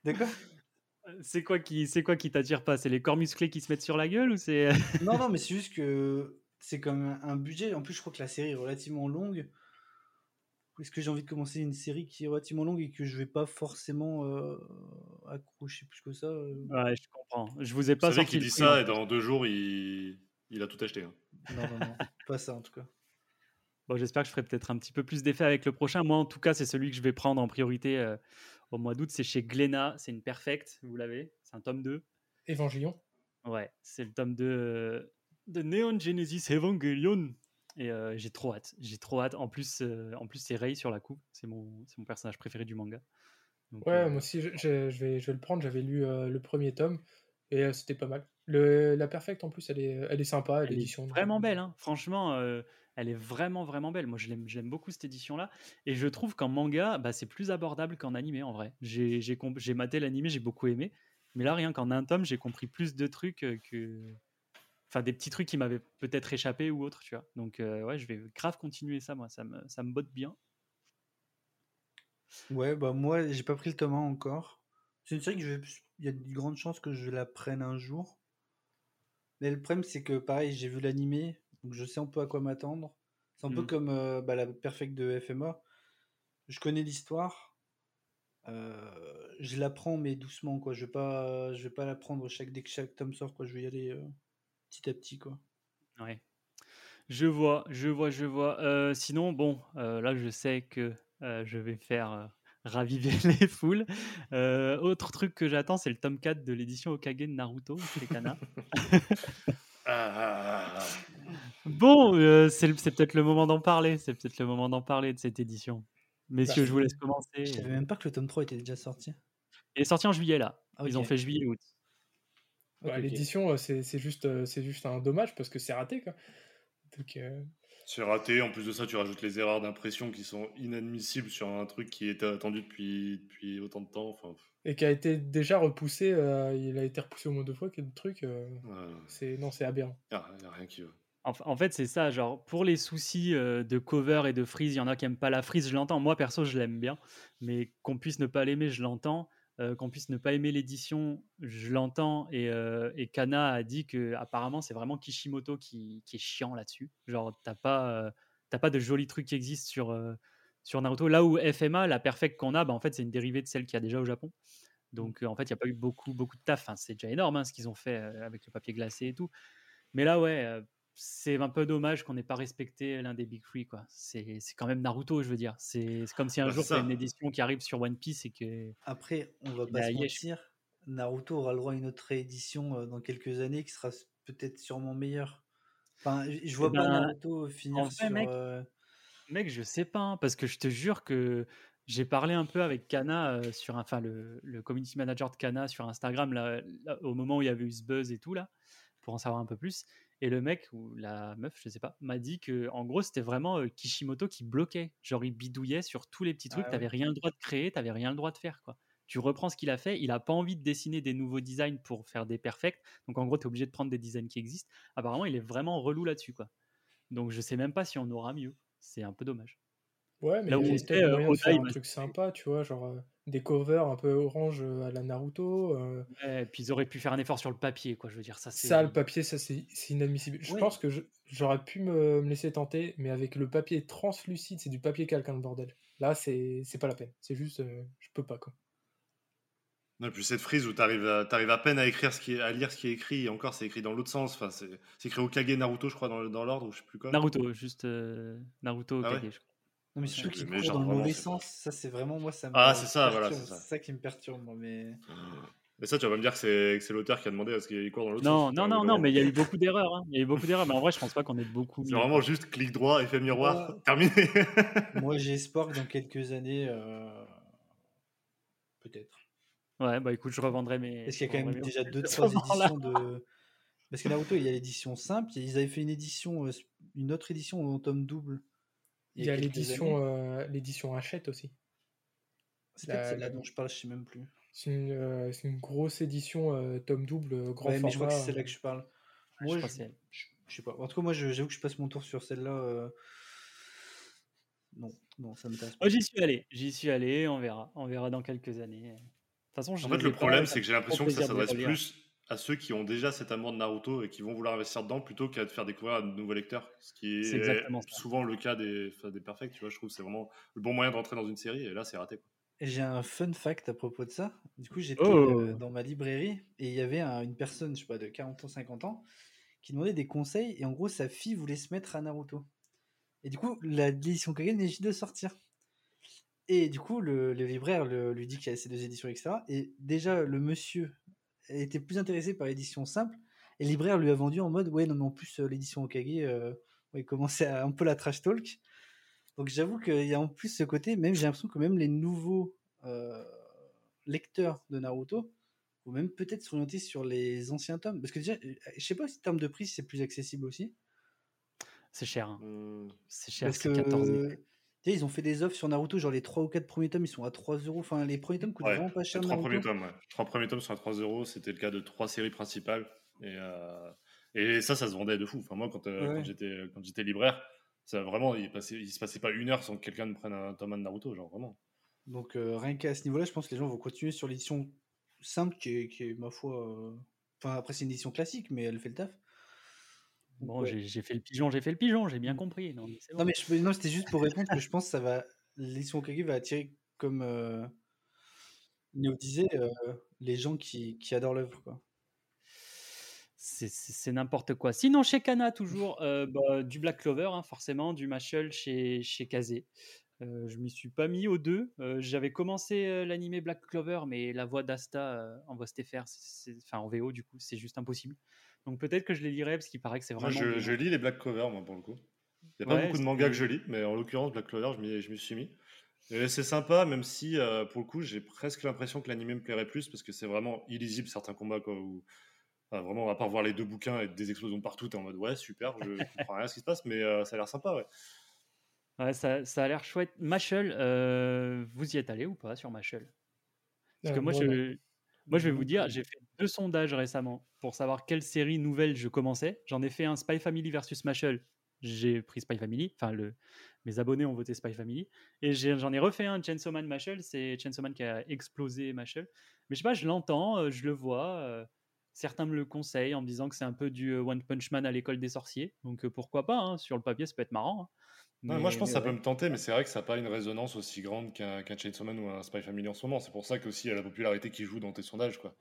Speaker 4: D'accord
Speaker 1: C'est quoi qui, c'est quoi qui t'attire pas? C'est les corps musclés qui se mettent sur la gueule ou c'est (laughs)
Speaker 4: Non, non, mais c'est juste que c'est comme un budget. En plus, je crois que la série est relativement longue. Est-ce que j'ai envie de commencer une série qui est relativement longue et que je vais pas forcément euh, accrocher plus que ça euh,
Speaker 1: Ouais, je comprends. Je vous ai pas
Speaker 2: savez
Speaker 1: sorti
Speaker 2: qu'il dit ça
Speaker 1: en
Speaker 2: et dans deux jours, il, il a tout acheté. hein.
Speaker 4: Non, non, non, pas ça en tout cas.
Speaker 1: Bon, j'espère que je ferai peut-être un petit peu plus d'effet avec le prochain. Moi, en tout cas, c'est celui que je vais prendre en priorité euh, au mois d'août. C'est chez Glénat. C'est une perfect, vous l'avez. C'est un tome 2.
Speaker 3: Évangélion.
Speaker 1: Ouais, c'est le tome 2 euh, de Neon Genesis Evangelion. Et euh, j'ai trop hâte. J'ai trop hâte. En plus, en plus c'est Rei sur la coupe. C'est mon, personnage préféré du manga. Donc,
Speaker 3: Ouais, moi aussi, je, je- je vais, je vais le prendre. J'avais lu le premier tome et c'était pas mal. Le, la Perfect, en plus, elle est, elle est sympa,
Speaker 1: elle est vraiment belle. hein. Franchement, elle est vraiment, vraiment belle. Moi, j'aime beaucoup cette édition-là. Et je trouve qu'en manga, bah, c'est plus abordable qu'en animé, en vrai. J'ai, maté l'animé, j'ai beaucoup aimé. Mais là, rien qu'en un tome, j'ai compris plus de trucs euh, que. Enfin, des petits trucs qui m'avaient peut-être échappé ou autre, tu vois. Donc, euh, ouais, je vais grave continuer ça, moi. Ça me, ça botte bien.
Speaker 4: Ouais, bah moi, j'ai pas pris le tome 1 encore. C'est une série que je il y a de grandes chances que je la prenne un jour. Mais le problème, c'est que pareil, j'ai vu l'animé, donc je sais un peu à quoi m'attendre. C'est un peu
Speaker 1: Mm.
Speaker 4: comme euh, bah, la Perfect de FMA. Je connais l'histoire. euh, je la prends, mais doucement, quoi. Je vais pas, je vais pas la prendre chaque, dès que chaque tome sort, quoi. Je vais y aller euh, petit à petit, quoi.
Speaker 1: Ouais. Je vois, je vois, je vois. Euh, sinon, bon, euh, là, je sais que euh, je vais faire euh, raviver (laughs) les foules. Euh, autre truc que j'attends, c'est le tome 4 de l'édition Okage de Naruto chez Kana. (laughs)
Speaker 2: Ah, ah, ah.
Speaker 1: Bon, euh, c'est le- c'est peut-être le moment d'en parler. C'est peut-être le moment d'en parler de cette édition. Messieurs,
Speaker 3: Bah,
Speaker 1: je vous laisse commencer.
Speaker 4: Je savais même pas que le tome 3 était déjà sorti.
Speaker 1: Il est sorti en juillet, là.
Speaker 4: Ah,
Speaker 1: Ils ont fait juillet-août.
Speaker 3: Ouais,
Speaker 4: Ok, ok.
Speaker 3: L'édition, euh, c'est c'est juste, euh, c'est juste un dommage parce que c'est raté, quoi. Donc, euh,
Speaker 2: C'est raté. En plus de ça, tu rajoutes les erreurs d'impression qui sont inadmissibles sur un truc qui était attendu depuis, depuis autant de temps. Enfin,
Speaker 3: et qui a été déjà repoussé, euh, il a été repoussé au moins deux fois, quel truc. euh,
Speaker 2: ouais,
Speaker 3: c'est non, c'est aberrant.
Speaker 2: y a, y a rien qui veut.
Speaker 1: En, fait, c'est ça, genre, pour les soucis euh, de cover et de freeze, il y en a qui aiment pas la freeze, je l'entends. Moi, perso, je l'aime bien. Mais qu'on puisse ne pas l'aimer, je l'entends. Euh, qu'on puisse ne pas aimer l'édition, je l'entends. Et, euh, Kana a dit que apparemment c'est vraiment Kishimoto qui, est chiant là-dessus. Genre, t'as pas, euh, pas de jolis trucs qui existent sur, sur Naruto. Là où FMA, la perfect qu'on a, bah, en fait, c'est une dérivée de celle qu'il y a déjà au Japon. Donc, en fait, il n'y a pas eu beaucoup, beaucoup de taf. C'est déjà énorme hein, ce qu'ils ont fait avec le papier glacé et tout. Mais là, ouais, c'est un peu dommage qu'on n'ait pas respecté l'un des Big Three. quoi. C'est c'est quand même Naruto, je veux dire. C'est c'est comme si un
Speaker 2: Bah,
Speaker 1: jour,
Speaker 2: c'est
Speaker 1: tu
Speaker 2: ça.
Speaker 1: une édition qui arrive sur One Piece et que.
Speaker 4: Après, on va
Speaker 1: Il
Speaker 4: pas
Speaker 1: a
Speaker 4: se
Speaker 1: Yesh.
Speaker 4: mentir, Naruto aura le droit à une autre réédition euh, dans quelques années qui sera peut-être sûrement meilleure. Enfin, je je vois pas
Speaker 1: ben,
Speaker 4: Naruto finir
Speaker 1: en
Speaker 4: sur.
Speaker 1: mec,
Speaker 4: euh,
Speaker 1: Mec, je sais pas, hein, parce que je te jure que j'ai parlé un peu avec Kana euh, sur, un- enfin le, le community manager de Kana sur Instagram là, là, au moment où il y avait eu ce buzz et tout là, pour en savoir un peu plus. Et le mec ou la meuf, je sais pas, m'a dit que en gros c'était vraiment euh, Kishimoto qui bloquait, genre il bidouillait sur tous les petits trucs,
Speaker 3: Ah ouais.
Speaker 1: t'avais rien le droit de créer, t'avais rien le droit de faire quoi. Tu reprends ce qu'il a fait, il a pas envie de dessiner des nouveaux designs pour faire des perfects, donc en gros tu es obligé de prendre des designs qui existent. Apparemment il est vraiment relou là-dessus quoi. Donc je sais même pas si on aura mieux. C'est un peu dommage.
Speaker 3: Ouais, mais
Speaker 1: Là
Speaker 3: il
Speaker 1: où
Speaker 3: y
Speaker 1: on
Speaker 3: avait
Speaker 1: sait,
Speaker 3: peut-être
Speaker 1: euh,
Speaker 3: moyen de faire
Speaker 1: il
Speaker 3: un truc sympa, tu vois, genre euh, des covers un peu orange euh, à la Naruto. euh,
Speaker 1: Ouais, et puis ils auraient pu faire un effort sur le papier, quoi. Je veux dire, ça c'est.
Speaker 3: Ça, le papier, ça c'est inadmissible. Je pense que je- j'aurais pu me, me laisser tenter, mais avec le papier translucide, c'est du papier calquin, le bordel. Là, c'est c'est pas la peine. C'est juste, euh, je peux pas, quoi.
Speaker 2: Non, et puis cette frise où t'arrives à, t'arrives à peine à écrire ce qui est, à lire ce qui est écrit, et encore c'est écrit dans l'autre sens. Enfin, c'est c'est écrit Okage Naruto, je crois, dans, dans l'ordre, ou je sais plus quoi.
Speaker 1: Naruto, juste euh, Naruto
Speaker 2: Ah ouais?
Speaker 1: Okage, je crois.
Speaker 4: Non, mais surtout qu'il
Speaker 2: mais
Speaker 4: court
Speaker 2: genre
Speaker 4: dans le mauvais sens, ça c'est vraiment moi ça me
Speaker 2: Ah, c'est ça, voilà, c'est ça.
Speaker 4: c'est ça qui me perturbe moi, mais
Speaker 2: Et ça, tu vas pas me dire que c'est que c'est l'auteur qui a demandé à ce qu'il court dans l'autre
Speaker 1: Non,
Speaker 2: sens.
Speaker 1: non, non, non, mais il y a eu beaucoup d'erreurs. hein. Il y a eu beaucoup d'erreurs, mais en vrai, je pense pas qu'on ait beaucoup.
Speaker 2: C'est vraiment juste clic droit, effet miroir,
Speaker 4: Ouais. (laughs)
Speaker 2: terminé.
Speaker 4: moi j'ai espoir que dans quelques années euh, peut-être.
Speaker 1: Ouais, bah écoute, je revendrai mes.
Speaker 4: Parce qu'il y a quand même déjà deux trois éditions de (laughs) parce que Naruto il y a l'édition simple, ils avaient fait une édition euh, une autre édition en tome double.
Speaker 3: Il y a l'édition euh, l'édition Hachette aussi.
Speaker 4: C'est
Speaker 3: la-
Speaker 4: celle-là dont je parle, je sais même plus.
Speaker 3: C'est une, euh, c'est une grosse édition euh, tome double, grand
Speaker 4: Ouais, mais je crois que
Speaker 3: format.
Speaker 4: c'est celle-là que je parle.
Speaker 1: Je
Speaker 4: Moi, je, je, je sais pas. En tout cas, moi, j'avoue que je passe mon tour sur celle-là. euh, Non, non, ça m'intéresse pas.
Speaker 1: Moi, j'y suis allé. J'y suis allé. On verra. On verra dans quelques années. De toute façon,
Speaker 2: En fait,
Speaker 1: ai
Speaker 2: le problème, c'est
Speaker 1: me
Speaker 2: que j'ai l'impression que ça s'adresse plus à ceux qui ont déjà cet amour de Naruto et qui vont vouloir investir dedans plutôt qu'à te faire découvrir à de nouveaux lecteurs. Ce qui est
Speaker 1: exactement ça.
Speaker 2: souvent le cas des, des perfects, tu vois. Je trouve que c'est vraiment le bon moyen de rentrer dans une série et là, c'est raté.
Speaker 4: J'ai un fun fact à propos de ça. Du coup, j'étais
Speaker 1: Oh.
Speaker 4: euh, dans ma librairie et il y avait un- une personne, je sais pas, de 40 ans, 50 ans, qui demandait des conseils et en gros, sa fille voulait se mettre à Naruto. Et du coup, la- l'édition Kage juste de sortir. Et du coup, le, le libraire le- lui dit qu'il y a ces deux éditions, etc. Et déjà, le monsieur était plus intéressé par l'édition simple. Et le libraire lui a vendu en mode Ouais, non, mais en plus, euh, l'édition Okage, euh, ouais, il commençait à un peu la trash talk. Donc j'avoue qu'il y a en plus ce côté, même j'ai l'impression que même les nouveaux euh, lecteurs de Naruto vont même peut-être s'orienter sur les anciens tomes. Parce que déjà, euh, je sais pas si en termes de prix c'est plus accessible aussi.
Speaker 1: C'est cher. hein.
Speaker 2: Hum,
Speaker 1: C'est cher.
Speaker 4: Parce
Speaker 1: C'est
Speaker 4: que
Speaker 1: 14 000.
Speaker 4: Tu sais, ils ont fait des offres sur Naruto, genre les 3 ou 4 premiers tomes, ils sont à 3 euros. Enfin, les premiers tomes coûtent
Speaker 2: Ouais,
Speaker 4: vraiment pas
Speaker 2: les
Speaker 4: cher.
Speaker 2: trois
Speaker 4: Naruto.
Speaker 2: premiers tomes, ouais. Trois premiers tomes sont à 3 euros. C'était le cas de trois séries principales. Et, euh, et ça, ça se vendait de fou. Enfin, moi, quand, euh,
Speaker 4: Ouais.
Speaker 2: quand j'étais libraire, ça, vraiment, il, passait, il se passait pas une heure sans que quelqu'un ne prenne un tome de Naruto, genre vraiment.
Speaker 4: Donc euh, rien qu'à ce niveau-là, je pense que les gens vont continuer sur l'édition simple qui est, qui est, ma foi. euh, Enfin, après, c'est une édition classique, mais elle fait le taf.
Speaker 1: Bon,
Speaker 4: ouais.
Speaker 1: j'ai fait le pigeon, j'ai fait le pigeon, j'ai bien compris. Non, mais
Speaker 4: Non,
Speaker 1: bon.
Speaker 4: mais je- non, c'était juste pour répondre que je pense que ça va. L'édition Okage va attirer, comme euh, Néo disait, euh, les gens qui, qui adorent l'œuvre.
Speaker 1: C'est- n'importe quoi. Sinon, chez Kana, toujours (laughs) euh, bah, du Black Clover, hein, forcément, du Mashal chez, chez Kazé. Euh, je m'y suis pas mis aux deux. Euh, J'avais commencé euh, l'animé Black Clover, mais la voix d'Asta en voix STFR, enfin en VO, du coup, c'est juste impossible. Donc peut-être que je les lirai parce qu'il paraît que c'est
Speaker 2: Moi,
Speaker 1: vraiment.
Speaker 2: je, lis les Black Clover, moi, pour le coup. Il n'y a pas
Speaker 1: Ouais,
Speaker 2: beaucoup de mangas que je lis, mais en l'occurrence, Black Clover, je m'y je m'y suis mis. Et c'est sympa, même si, euh, pour le coup, j'ai presque l'impression que l'anime me plairait plus, parce que c'est vraiment illisible certains combats, quoi, où, enfin, vraiment, à part voir les deux bouquins et des explosions partout, t'es en mode, ouais, super, je (laughs) comprends rien à ce qui se passe, mais euh, ça a l'air sympa, ouais.
Speaker 1: Ouais, ça, ça a l'air chouette. Mashal, euh, vous y êtes allé ou pas sur Mashal? Parce que moi, je, moi, je vais vous dire,
Speaker 4: plus.
Speaker 1: j'ai fait deux sondages récemment pour savoir quelle série nouvelle je commençais. J'en ai fait un Spy Family versus Mashal. J'ai pris Spy Family. Enfin, le, mes abonnés ont voté Spy Family. Et j'en ai, refait un Chainsaw Man Mashal. C'est Chainsaw Man qui a explosé Mashal. Mais je sais pas, je l'entends, euh, je le vois. euh, certains me le conseillent en me disant que c'est un peu du euh, One Punch Man à l'école des sorciers. Donc pourquoi pas hein, Sur le papier, ça peut être marrant. hein.
Speaker 2: Ouais, moi, je pense que ça
Speaker 1: ouais.
Speaker 2: peut me tenter, mais c'est vrai que ça n'a pas une résonance aussi grande qu'un qu'un Chainsaw Man ou un Spy Family en ce moment. C'est pour ça qu'aussi, il y a la popularité qui joue dans tes sondages, quoi.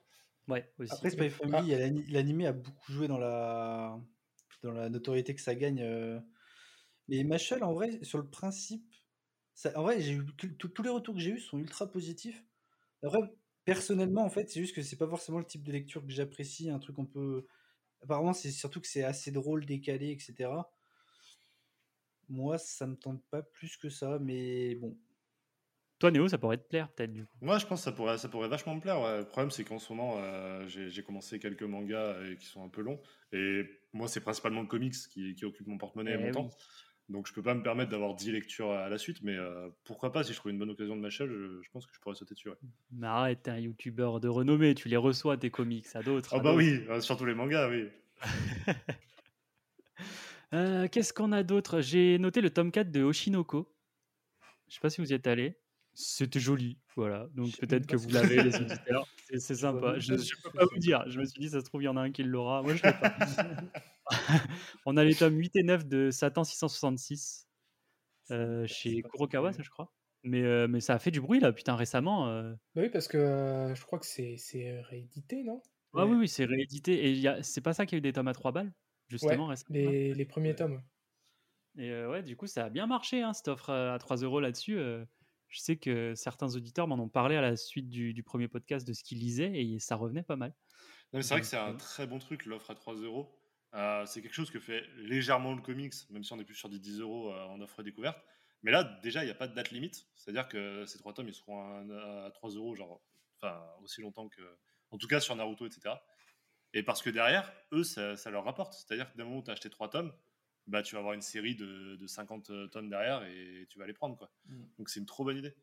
Speaker 1: Ouais, aussi.
Speaker 4: Après, Spy Family, il y a l'ani- l'animé a beaucoup joué dans la, dans la notoriété que ça gagne. euh. Mais Mashal, en vrai, sur le principe, ça, en vrai, j'ai eu tous les retours que j'ai eus sont ultra positifs. Après, personnellement, en fait, c'est juste que c'est pas forcément le type de lecture que j'apprécie. Un truc qu'on peut. Apparemment, c'est surtout que c'est assez drôle, décalé, etc. Moi, ça me tente pas plus que ça, mais bon.
Speaker 1: Toi, Néo, ça pourrait te plaire, peut-être, du coup.
Speaker 2: Moi, je pense que ça pourrait, ça pourrait vachement me plaire. ouais. Le problème, c'est qu'en ce moment, euh, j'ai commencé quelques mangas euh, qui sont un peu longs. Et moi, c'est principalement le comics qui, qui occupe mon porte-monnaie et
Speaker 1: Eh
Speaker 2: mon
Speaker 1: oui.
Speaker 2: temps. Donc, je peux pas me permettre d'avoir 10 lectures à la suite. Mais euh, pourquoi pas, si je trouve une bonne occasion de m'acheter, je, je pense que je pourrais sauter dessus. ouais.
Speaker 1: Mais arrête, t'es un youtubeur de renommée, tu les reçois tes comics à d'autres.
Speaker 2: Ah,
Speaker 1: à
Speaker 2: bah oui, surtout les mangas, oui. (laughs)
Speaker 1: Euh, Qu'est-ce qu'on a d'autre? J'ai noté le tome 4 de Oshinoko. Je sais pas si vous y êtes allé. C'était joli, voilà. Donc peut-être que vous l'avez, les
Speaker 3: c'est.
Speaker 1: auditeurs. C'est sympa. Je ne peux pas vous dire. Je me suis dit, ça se trouve, il y en a un qui l'aura. Moi, je l'ai pas. (laughs) On a les tomes 8 et 9 de Satan 666 euh, chez Kurokawa, ça, je crois. Mais, euh, mais ça a fait du bruit, là, putain, récemment. euh.
Speaker 3: Bah oui, parce que euh, je crois que c'est c'est réédité, non?
Speaker 1: Ah oui,
Speaker 3: Ouais.
Speaker 1: oui, c'est réédité. Et il y a... c'est pas ça qu'il y a eu des tomes à 3 balles,
Speaker 3: Ouais,
Speaker 1: justement, récemment.
Speaker 3: les, les premiers
Speaker 2: Ouais.
Speaker 3: tomes.
Speaker 1: Et euh, ouais, du coup, ça a bien marché, hein, cette offre euh, à 3 euros là-dessus. euh. je sais que certains auditeurs m'en ont parlé à la suite du, du premier podcast de ce qu'ils lisaient et ça revenait pas mal.
Speaker 2: Non, mais c'est vrai que c'est un
Speaker 1: euh,
Speaker 2: très bon truc, l'offre à 3 euros. Euh, c'est quelque chose que fait légèrement le comics, même si on est plus sur des 10 euros en offre découverte. Mais là, déjà, il n'y a pas de date limite. C'est-à-dire que ces trois tomes, ils seront à, à 3 euros, genre, enfin, aussi longtemps que. En tout cas, sur Naruto, etc. Et parce que derrière, eux, ça, ça leur rapporte. C'est-à-dire que d'un moment où tu as acheté 3 tomes, bah, tu vas avoir une série de, de 50 tomes derrière et tu vas les prendre. Quoi.
Speaker 4: Mm.
Speaker 2: Donc, c'est une trop bonne idée.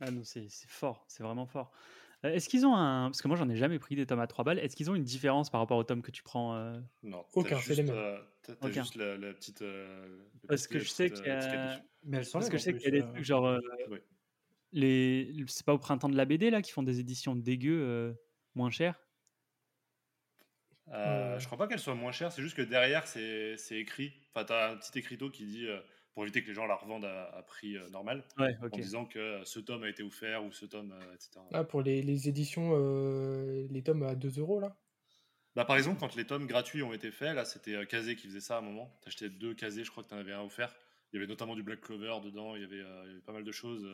Speaker 1: Ah non, c'est fort, c'est vraiment fort. Euh, Est-ce qu'ils ont un. Parce que moi, j'en ai jamais pris des tomes à 3 balles. Est-ce qu'ils ont une différence par rapport aux tomes que tu prends euh,
Speaker 2: Non,
Speaker 3: Aucun, c'est les mêmes.
Speaker 2: euh, t'as- juste la, la petite. euh,
Speaker 1: Parce que je sais qu'il y
Speaker 2: euh,
Speaker 1: a.
Speaker 4: Mais elles sont
Speaker 1: Parce que je sais qu'il y a des trucs genre. euh, les... C'est pas au printemps de la BD là qui font des éditions dégueu euh, moins chères?
Speaker 2: Euh,
Speaker 3: Ouais.
Speaker 2: Je crois pas qu'elle soit moins chère, c'est juste que derrière c'est écrit. Enfin, t'as un petit écriteau qui dit euh, pour éviter que les gens la revendent à, à prix euh, normal,
Speaker 1: Ouais,
Speaker 2: en disant que euh, ce tome a été offert ou ce tome, etc.
Speaker 3: Ah, pour les, les éditions, les tomes à 2 euros, là?
Speaker 2: Bah, par exemple, quand les tomes gratuits ont été faits, là c'était Kazé qui faisait ça à un moment. T'achetais deux Kazé, je crois que t'en avais un offert. Il y avait notamment du Black Clover dedans, il y avait, il y avait pas mal de choses,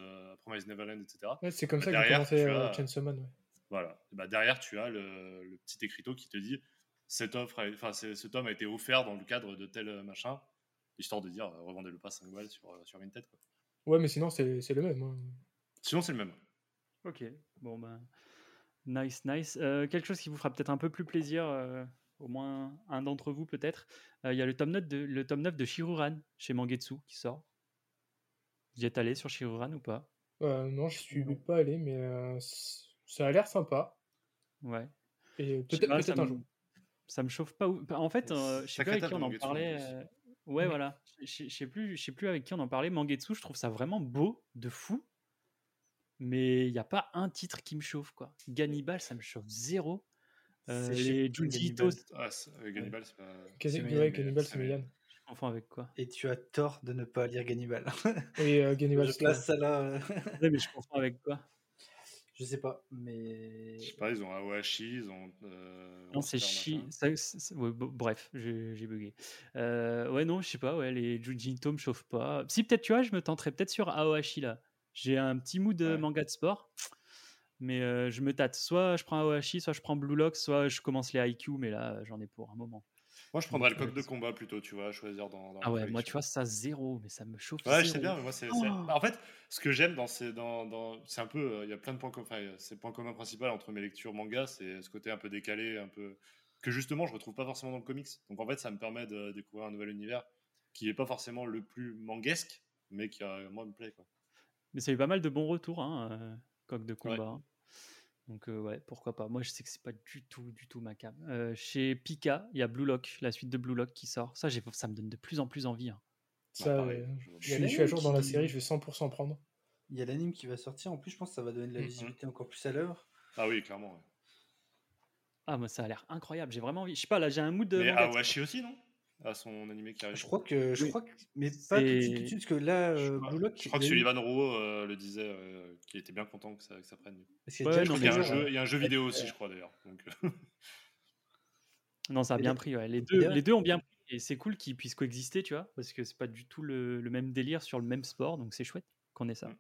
Speaker 2: Promise Neverland, etc.
Speaker 3: Ouais, c'est comme
Speaker 2: Bah,
Speaker 3: ça que j'ai commencé Chainsaw Man.
Speaker 2: Voilà. Bah, derrière, tu as le, le petit écriteau qui te dit cette offre, a- enfin, ce tome a été offert dans le cadre de tel euh, machin, histoire de dire euh, revendez-le pas 5 balles sur, euh, sur Vinted. Quoi.
Speaker 3: Ouais, mais sinon, c'est c'est le même. hein.
Speaker 2: Sinon, c'est le même.
Speaker 1: Ok, bon ben. Nice, nice. Euh, quelque chose qui vous fera peut-être un peu plus plaisir, euh, au moins un d'entre vous peut-être. Euh, Il y a le tome, 9 de, le tome 9 de Shiruran chez Mangetsu qui sort. Vous y êtes allé sur Shiruran ou pas?
Speaker 3: Euh, non, je suis
Speaker 4: Non.
Speaker 3: pas allé, mais euh, ça a l'air sympa.
Speaker 1: Ouais.
Speaker 3: Et peut-être un jour.
Speaker 1: Ça me chauffe pas. En fait, euh, je sais plus avec qui on
Speaker 2: de
Speaker 1: en parlait. euh, Ouais,
Speaker 3: Mm.
Speaker 1: voilà. Je sais plus, je sais plus avec qui on en parlait. Mangetsu, je trouve ça vraiment beau, de fou. Mais il n'y a pas un titre qui me chauffe, quoi. Gannibal, ça me chauffe zéro. Euh,
Speaker 4: C'est
Speaker 1: les Junji
Speaker 4: Gannibal.
Speaker 1: Ito,
Speaker 2: Ah, c'est- euh, Gannibal, c'est pas.
Speaker 3: Quasi-
Speaker 4: c'est
Speaker 1: confonds avec quoi?
Speaker 4: Et tu as tort de ne pas lire Gannibal. (laughs)
Speaker 3: Et euh, Gannibal,
Speaker 4: je
Speaker 3: c'est
Speaker 4: place ça là. euh,
Speaker 1: Ouais, mais je confonds avec quoi?
Speaker 4: Je sais pas, mais.
Speaker 2: Je sais pas, ils ont Awashi, ils ont. euh,
Speaker 1: Non, c'est c'est- ouais, bref, j'ai bugué. Euh, ouais, non, je sais pas. Ouais, les Junji Ito me chauffent pas. Si, peut-être, tu vois, je me tenterais peut-être sur Aohashi là. J'ai un petit mood de
Speaker 2: Ouais.
Speaker 1: manga de sport. Mais euh, je me tâte. Soit je prends Aohashi, soit je prends Blue Lock, soit je commence les IQ, mais là, j'en ai pour un moment.
Speaker 2: Moi, je prendrais le coq de combat plutôt, tu vois, à choisir dans. dans
Speaker 1: Ah ouais, moi, tu vois, ça, zéro, mais ça me chauffe.
Speaker 2: Ouais, je sais bien, mais moi, c'est.
Speaker 1: Oh.
Speaker 2: en fait, ce que j'aime dans ces. Dans, dans... C'est un peu. euh, Il y a plein de points communs. Enfin, c'est le point commun principal entre mes lectures manga, c'est ce côté un peu décalé, un peu. que justement, je retrouve pas forcément dans le comics. Donc, en fait, ça me permet de découvrir un nouvel univers qui est pas forcément le plus manguesque, mais qui, euh, moi, me plaît, quoi.
Speaker 1: Mais ça a eu pas mal de bons retours, hein, euh, coq de combat. hein. Donc euh, ouais, pourquoi pas. Moi, je sais que c'est pas du tout, du tout ma cam. Euh, chez Pika, il y a Blue Lock, la suite de Blue Lock qui sort. Ça, ça me donne de plus en plus envie. hein.
Speaker 3: Ça,
Speaker 2: pareil,
Speaker 3: euh,
Speaker 2: je
Speaker 3: suis, à jour dans la série, je vais 100% prendre.
Speaker 4: Il y a l'anime qui va sortir. En plus, je pense que ça va donner de la
Speaker 3: Mhm.
Speaker 4: visibilité encore plus à l'œuvre.
Speaker 2: Ah oui, clairement. ouais.
Speaker 1: Ah, moi, ça a l'air incroyable. J'ai vraiment envie. Je sais pas, là, j'ai un mood de.
Speaker 2: Mais Awashi aussi, non? À son animé qui arrive.
Speaker 4: Je crois que. Je
Speaker 1: Oui.
Speaker 4: crois que mais pas tout de suite, tout de
Speaker 1: C'est-
Speaker 4: suite, parce que là,
Speaker 2: Je
Speaker 4: euh,
Speaker 2: crois-
Speaker 4: Blue Lock.
Speaker 2: Je crois que
Speaker 4: a eu-
Speaker 2: Sullivan Rowe euh, le disait, euh, qu'il était bien content que ça, que ça prenne.
Speaker 4: parce qu'il y a
Speaker 1: Ouais,
Speaker 4: déjà
Speaker 1: non,
Speaker 2: Il y, a un jeu, il y a un jeu vidéo aussi, je crois d'ailleurs. Donc, euh, (laughs)
Speaker 1: Non, ça a bien pris. ouais. Les, deux, les deux ont bien pris. Et c'est cool qu'ils puissent coexister, tu vois, parce que c'est pas du tout le, le même délire sur le même sport. Donc c'est chouette qu'on ait ça.
Speaker 2: Mm.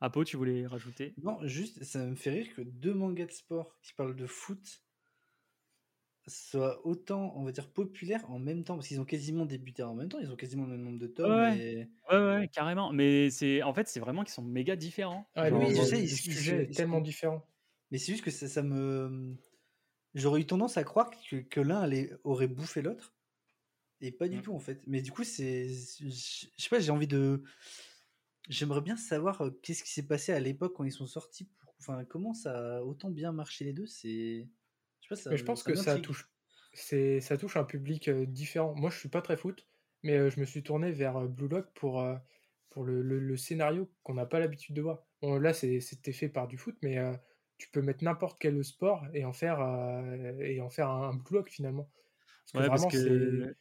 Speaker 1: Apo, tu voulais rajouter?
Speaker 4: Non, juste, ça me fait rire que deux mangas de sport qui parlent de foot soient autant, on va dire, populaires en même temps, parce qu'ils ont quasiment débuté en même temps, ils ont quasiment le même nombre de tomes.
Speaker 1: Ouais.
Speaker 4: et-
Speaker 1: Ouais, ouais, carrément. Mais c'est en fait, c'est vraiment qu'ils sont méga différents.
Speaker 3: Ah,
Speaker 1: Genre,
Speaker 4: oui,
Speaker 3: le,
Speaker 4: je sais, ils- ils
Speaker 3: sujet
Speaker 4: sont-
Speaker 3: est
Speaker 4: ils
Speaker 3: tellement
Speaker 4: sont-
Speaker 3: différent.
Speaker 4: Mais c'est juste que ça, ça me. J'aurais eu tendance à croire que, que l'un allait- aurait bouffé l'autre. Et pas du
Speaker 2: Mm.
Speaker 4: tout, en fait. Mais du coup, c'est. Je je sais pas, j'ai envie de. J'aimerais bien savoir euh, qu'est-ce qui s'est passé à l'époque quand ils sont sortis. pour- Enfin, comment ça a autant bien marché les deux C'est. Je sais pas, ça
Speaker 3: Mais je pense
Speaker 4: ça
Speaker 3: que ça touche, c'est, ça touche un public euh, différent. Moi, je suis pas très foot, mais euh, je me suis tourné vers Blue Lock pour, pour le, le- le scénario qu'on n'a pas l'habitude de voir. Bon, là, c'est- c'était fait par du foot, mais tu peux mettre n'importe quel sport et en faire, et en faire un, un blue lock finalement. Parce que
Speaker 1: Ouais,
Speaker 3: vraiment, c'est.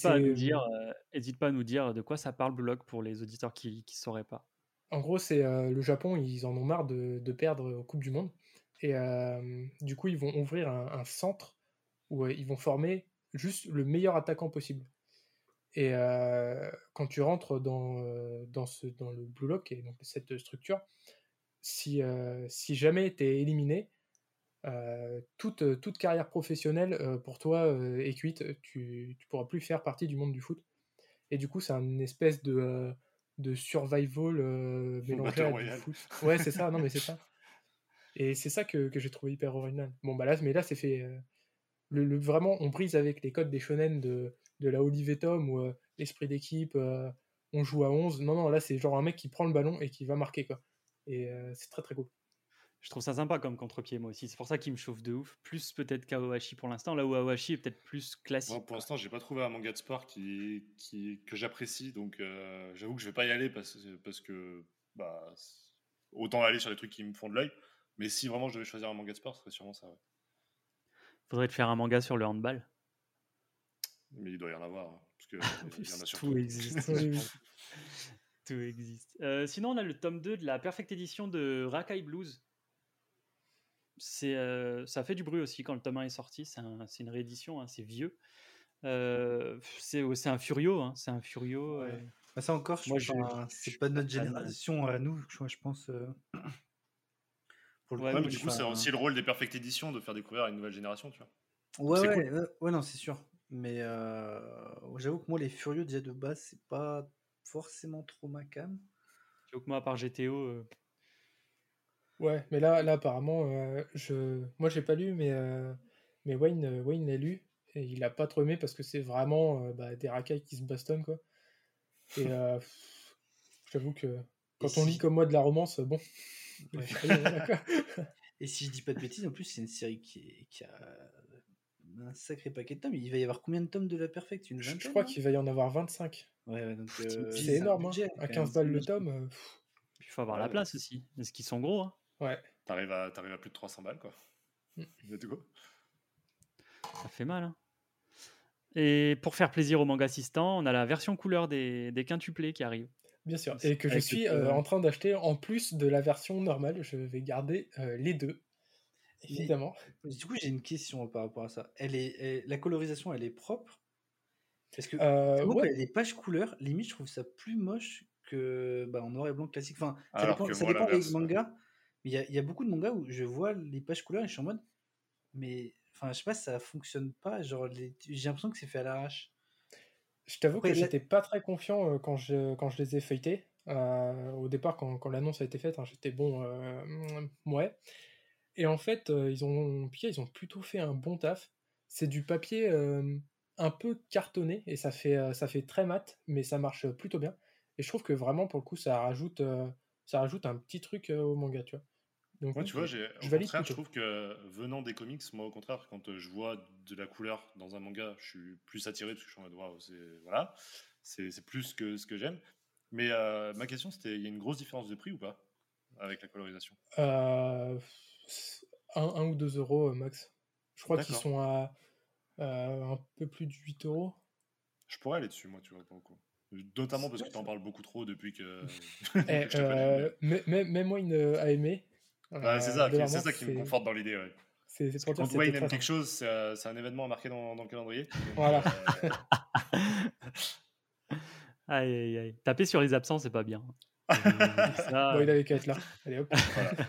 Speaker 1: pas à nous
Speaker 3: c'est-
Speaker 1: dire, euh, hésite pas à nous dire de quoi ça parle Block pour les auditeurs qui ne sauraient pas.
Speaker 3: En gros, c'est euh, le Japon, ils en ont marre de, de perdre aux Coupes du Monde. Et euh, du coup, ils vont ouvrir un, un centre où euh, ils vont former juste le meilleur attaquant possible. Et euh, quand tu rentres dans, dans, ce, dans le Blue Lock, et donc cette structure, si, euh, si jamais tu es éliminé, euh, toute, toute carrière professionnelle pour toi est cuite. Tu ne pourras plus faire partie du monde du foot. Et du coup, c'est une espèce de, de survival mélangé à du
Speaker 2: Royale.
Speaker 3: foot. Ouais, c'est ça, non, mais c'est ça. Et c'est ça que, que j'ai trouvé hyper original. Bon, bah là, mais là, c'est fait. euh, le, le- vraiment, on brise avec les codes des shonen de, de la Olive Tom ou euh, l'esprit d'équipe, euh, on joue à 11. Non, non, là, c'est genre un mec qui prend le ballon et qui va marquer, quoi. Et euh, c'est très, très cool.
Speaker 1: Je trouve ça sympa comme contre-pied, moi aussi. C'est pour ça qu'il me chauffe de ouf. Plus peut-être qu'Aohashi pour l'instant, là où Aohashi est peut-être plus classique.
Speaker 2: Moi, pour l'instant, j'ai pas trouvé un manga de sport qui, qui, que j'apprécie, donc euh, j'avoue que je vais pas y aller parce, parce que bah, autant aller sur des trucs qui me font de l'œil. Mais si vraiment je devais choisir un manga de sport, ce serait sûrement ça. ouais.
Speaker 1: Faudrait te faire un manga sur le handball.
Speaker 2: Mais il doit y en avoir, hein, parce que (laughs) il y en a surtout.
Speaker 1: Tout existe. (laughs) Tout existe. Euh, sinon, on a le tome 2 de la Perfect Edition de Rakai Blues. C'est, euh, ça fait du bruit aussi quand le tome 1 est sorti. C'est, un- c'est une réédition, hein, c'est vieux. Euh, c'est, c'est un Furio. hein, c'est un Furio.
Speaker 4: Ouais.
Speaker 1: euh,
Speaker 4: Bah, ça encore, c'est pas de
Speaker 1: pas
Speaker 4: notre génération à nous, je, je pense. (clears throat) Pour le
Speaker 1: Ouais,
Speaker 2: mais du coup, c'est aussi le rôle des Perfect Editions de faire découvrir à une nouvelle génération, tu vois.
Speaker 4: Ouais, ouais,
Speaker 2: cool.
Speaker 4: ouais, ouais, non, c'est sûr. Mais euh, j'avoue que moi, les Furieux, déjà de base, c'est pas forcément trop ma cam.
Speaker 1: j'avoue que moi, à part GTO, euh,
Speaker 3: Ouais, mais là, là apparemment, euh, je... moi j'ai pas lu, mais, euh, mais Wayne, euh, Wayne l'a lu et il a pas trop aimé parce que c'est vraiment euh, bah, des racailles qui se bastonnent quoi. Et euh, j'avoue que quand on
Speaker 4: si-
Speaker 3: lit comme moi de la romance, bon.
Speaker 4: Ouais. (laughs) Et si je dis pas de bêtises, en plus, c'est une série qui, est- qui a un sacré paquet de tomes. Il va y avoir combien de tomes de la Perfect? Une
Speaker 3: je, crois qu'il va y en avoir 25.
Speaker 4: Ouais, ouais, donc
Speaker 1: Putain,
Speaker 4: euh,
Speaker 1: c'est
Speaker 3: énorme, hein. à
Speaker 4: quand
Speaker 3: 15
Speaker 4: même,
Speaker 3: balles le tome. euh,
Speaker 1: il faut avoir la place aussi. Parce qu'ils sont gros. hein.
Speaker 3: ouais.
Speaker 2: T'arrives à, plus de 300 balles, quoi.
Speaker 3: Mm.
Speaker 2: Let's go.
Speaker 1: Ça fait mal. hein. Et pour faire plaisir aux manga assistants, on a la version couleur des, des quintuplés qui arrive.
Speaker 3: Bien sûr.
Speaker 1: C'est
Speaker 3: Et que je
Speaker 1: avec
Speaker 3: suis euh, en train d'acheter en plus de la version normale. Je vais garder euh, les deux. Évidemment.
Speaker 4: Du coup, j'ai une question par rapport à ça. Elle est, elle- la colorisation, elle est propre? Parce que
Speaker 3: Euh, ouais.
Speaker 4: a des pages couleurs, limite, je trouve ça plus moche que bah, en noir et blanc classique. Enfin, ça
Speaker 2: Alors
Speaker 4: dépend,
Speaker 2: que
Speaker 4: ça
Speaker 2: moi,
Speaker 4: dépend des mangas. Mais il y a, il y a beaucoup de mangas où je vois les pages couleurs et je suis en mode. Mais enfin, je sais pas, ça fonctionne pas. Genre, les- j'ai l'impression que c'est fait à l'arrache.
Speaker 3: Je t'avoue que j'étais pas très confiant quand, je, quand je les ai feuilletés. Euh, au départ, quand, quand l'annonce a été faite, hein, j'étais bon, euh, ouais. Et en fait, euh, ils ont, ils ont plutôt fait un bon taf. C'est du papier un peu cartonné et ça fait, ça fait très mat, mais ça marche plutôt bien. Et je trouve que vraiment, pour le coup, ça rajoute, ça rajoute un petit truc au manga, tu vois. Donc,
Speaker 2: Moi, tu vois, j'ai,
Speaker 3: je
Speaker 2: au
Speaker 3: valide
Speaker 2: contraire, je trouve que venant des comics, moi, au contraire, quand euh, je vois de la couleur dans un manga, je suis plus attiré parce que je suis en mode, waouh, c'est, voilà, c'est, c'est plus que ce que j'aime. Mais euh, ma question, c'était, il y a une grosse différence de prix ou pas avec la colorisation?
Speaker 3: Euh, un, un ou deux euros euh, max. Je crois qu'ils sont à euh, un peu plus de 8 euros.
Speaker 2: Je pourrais aller dessus, moi, tu vois, pour le coup. Notamment parce que tu en parles beaucoup trop depuis que, (laughs)
Speaker 3: Eh,
Speaker 2: je te connais.
Speaker 3: euh, mais- mais- même Wayne euh, a aimé.
Speaker 2: Ouais, c'est ça, c'est ça qui me conforte dans l'idée. Ouais. Que
Speaker 3: dire
Speaker 2: quand
Speaker 3: que
Speaker 2: Wayne aime quelque chose, c'est, euh, c'est un événement à marquer dans, dans le calendrier. Donc,
Speaker 3: Voilà.
Speaker 2: euh, (laughs)
Speaker 1: Aïe, aïe, aïe. Taper sur les absents, c'est pas bien. (laughs) Ça,
Speaker 3: Bon, il avait qu'à être là. Allez hop.
Speaker 2: voilà. (laughs)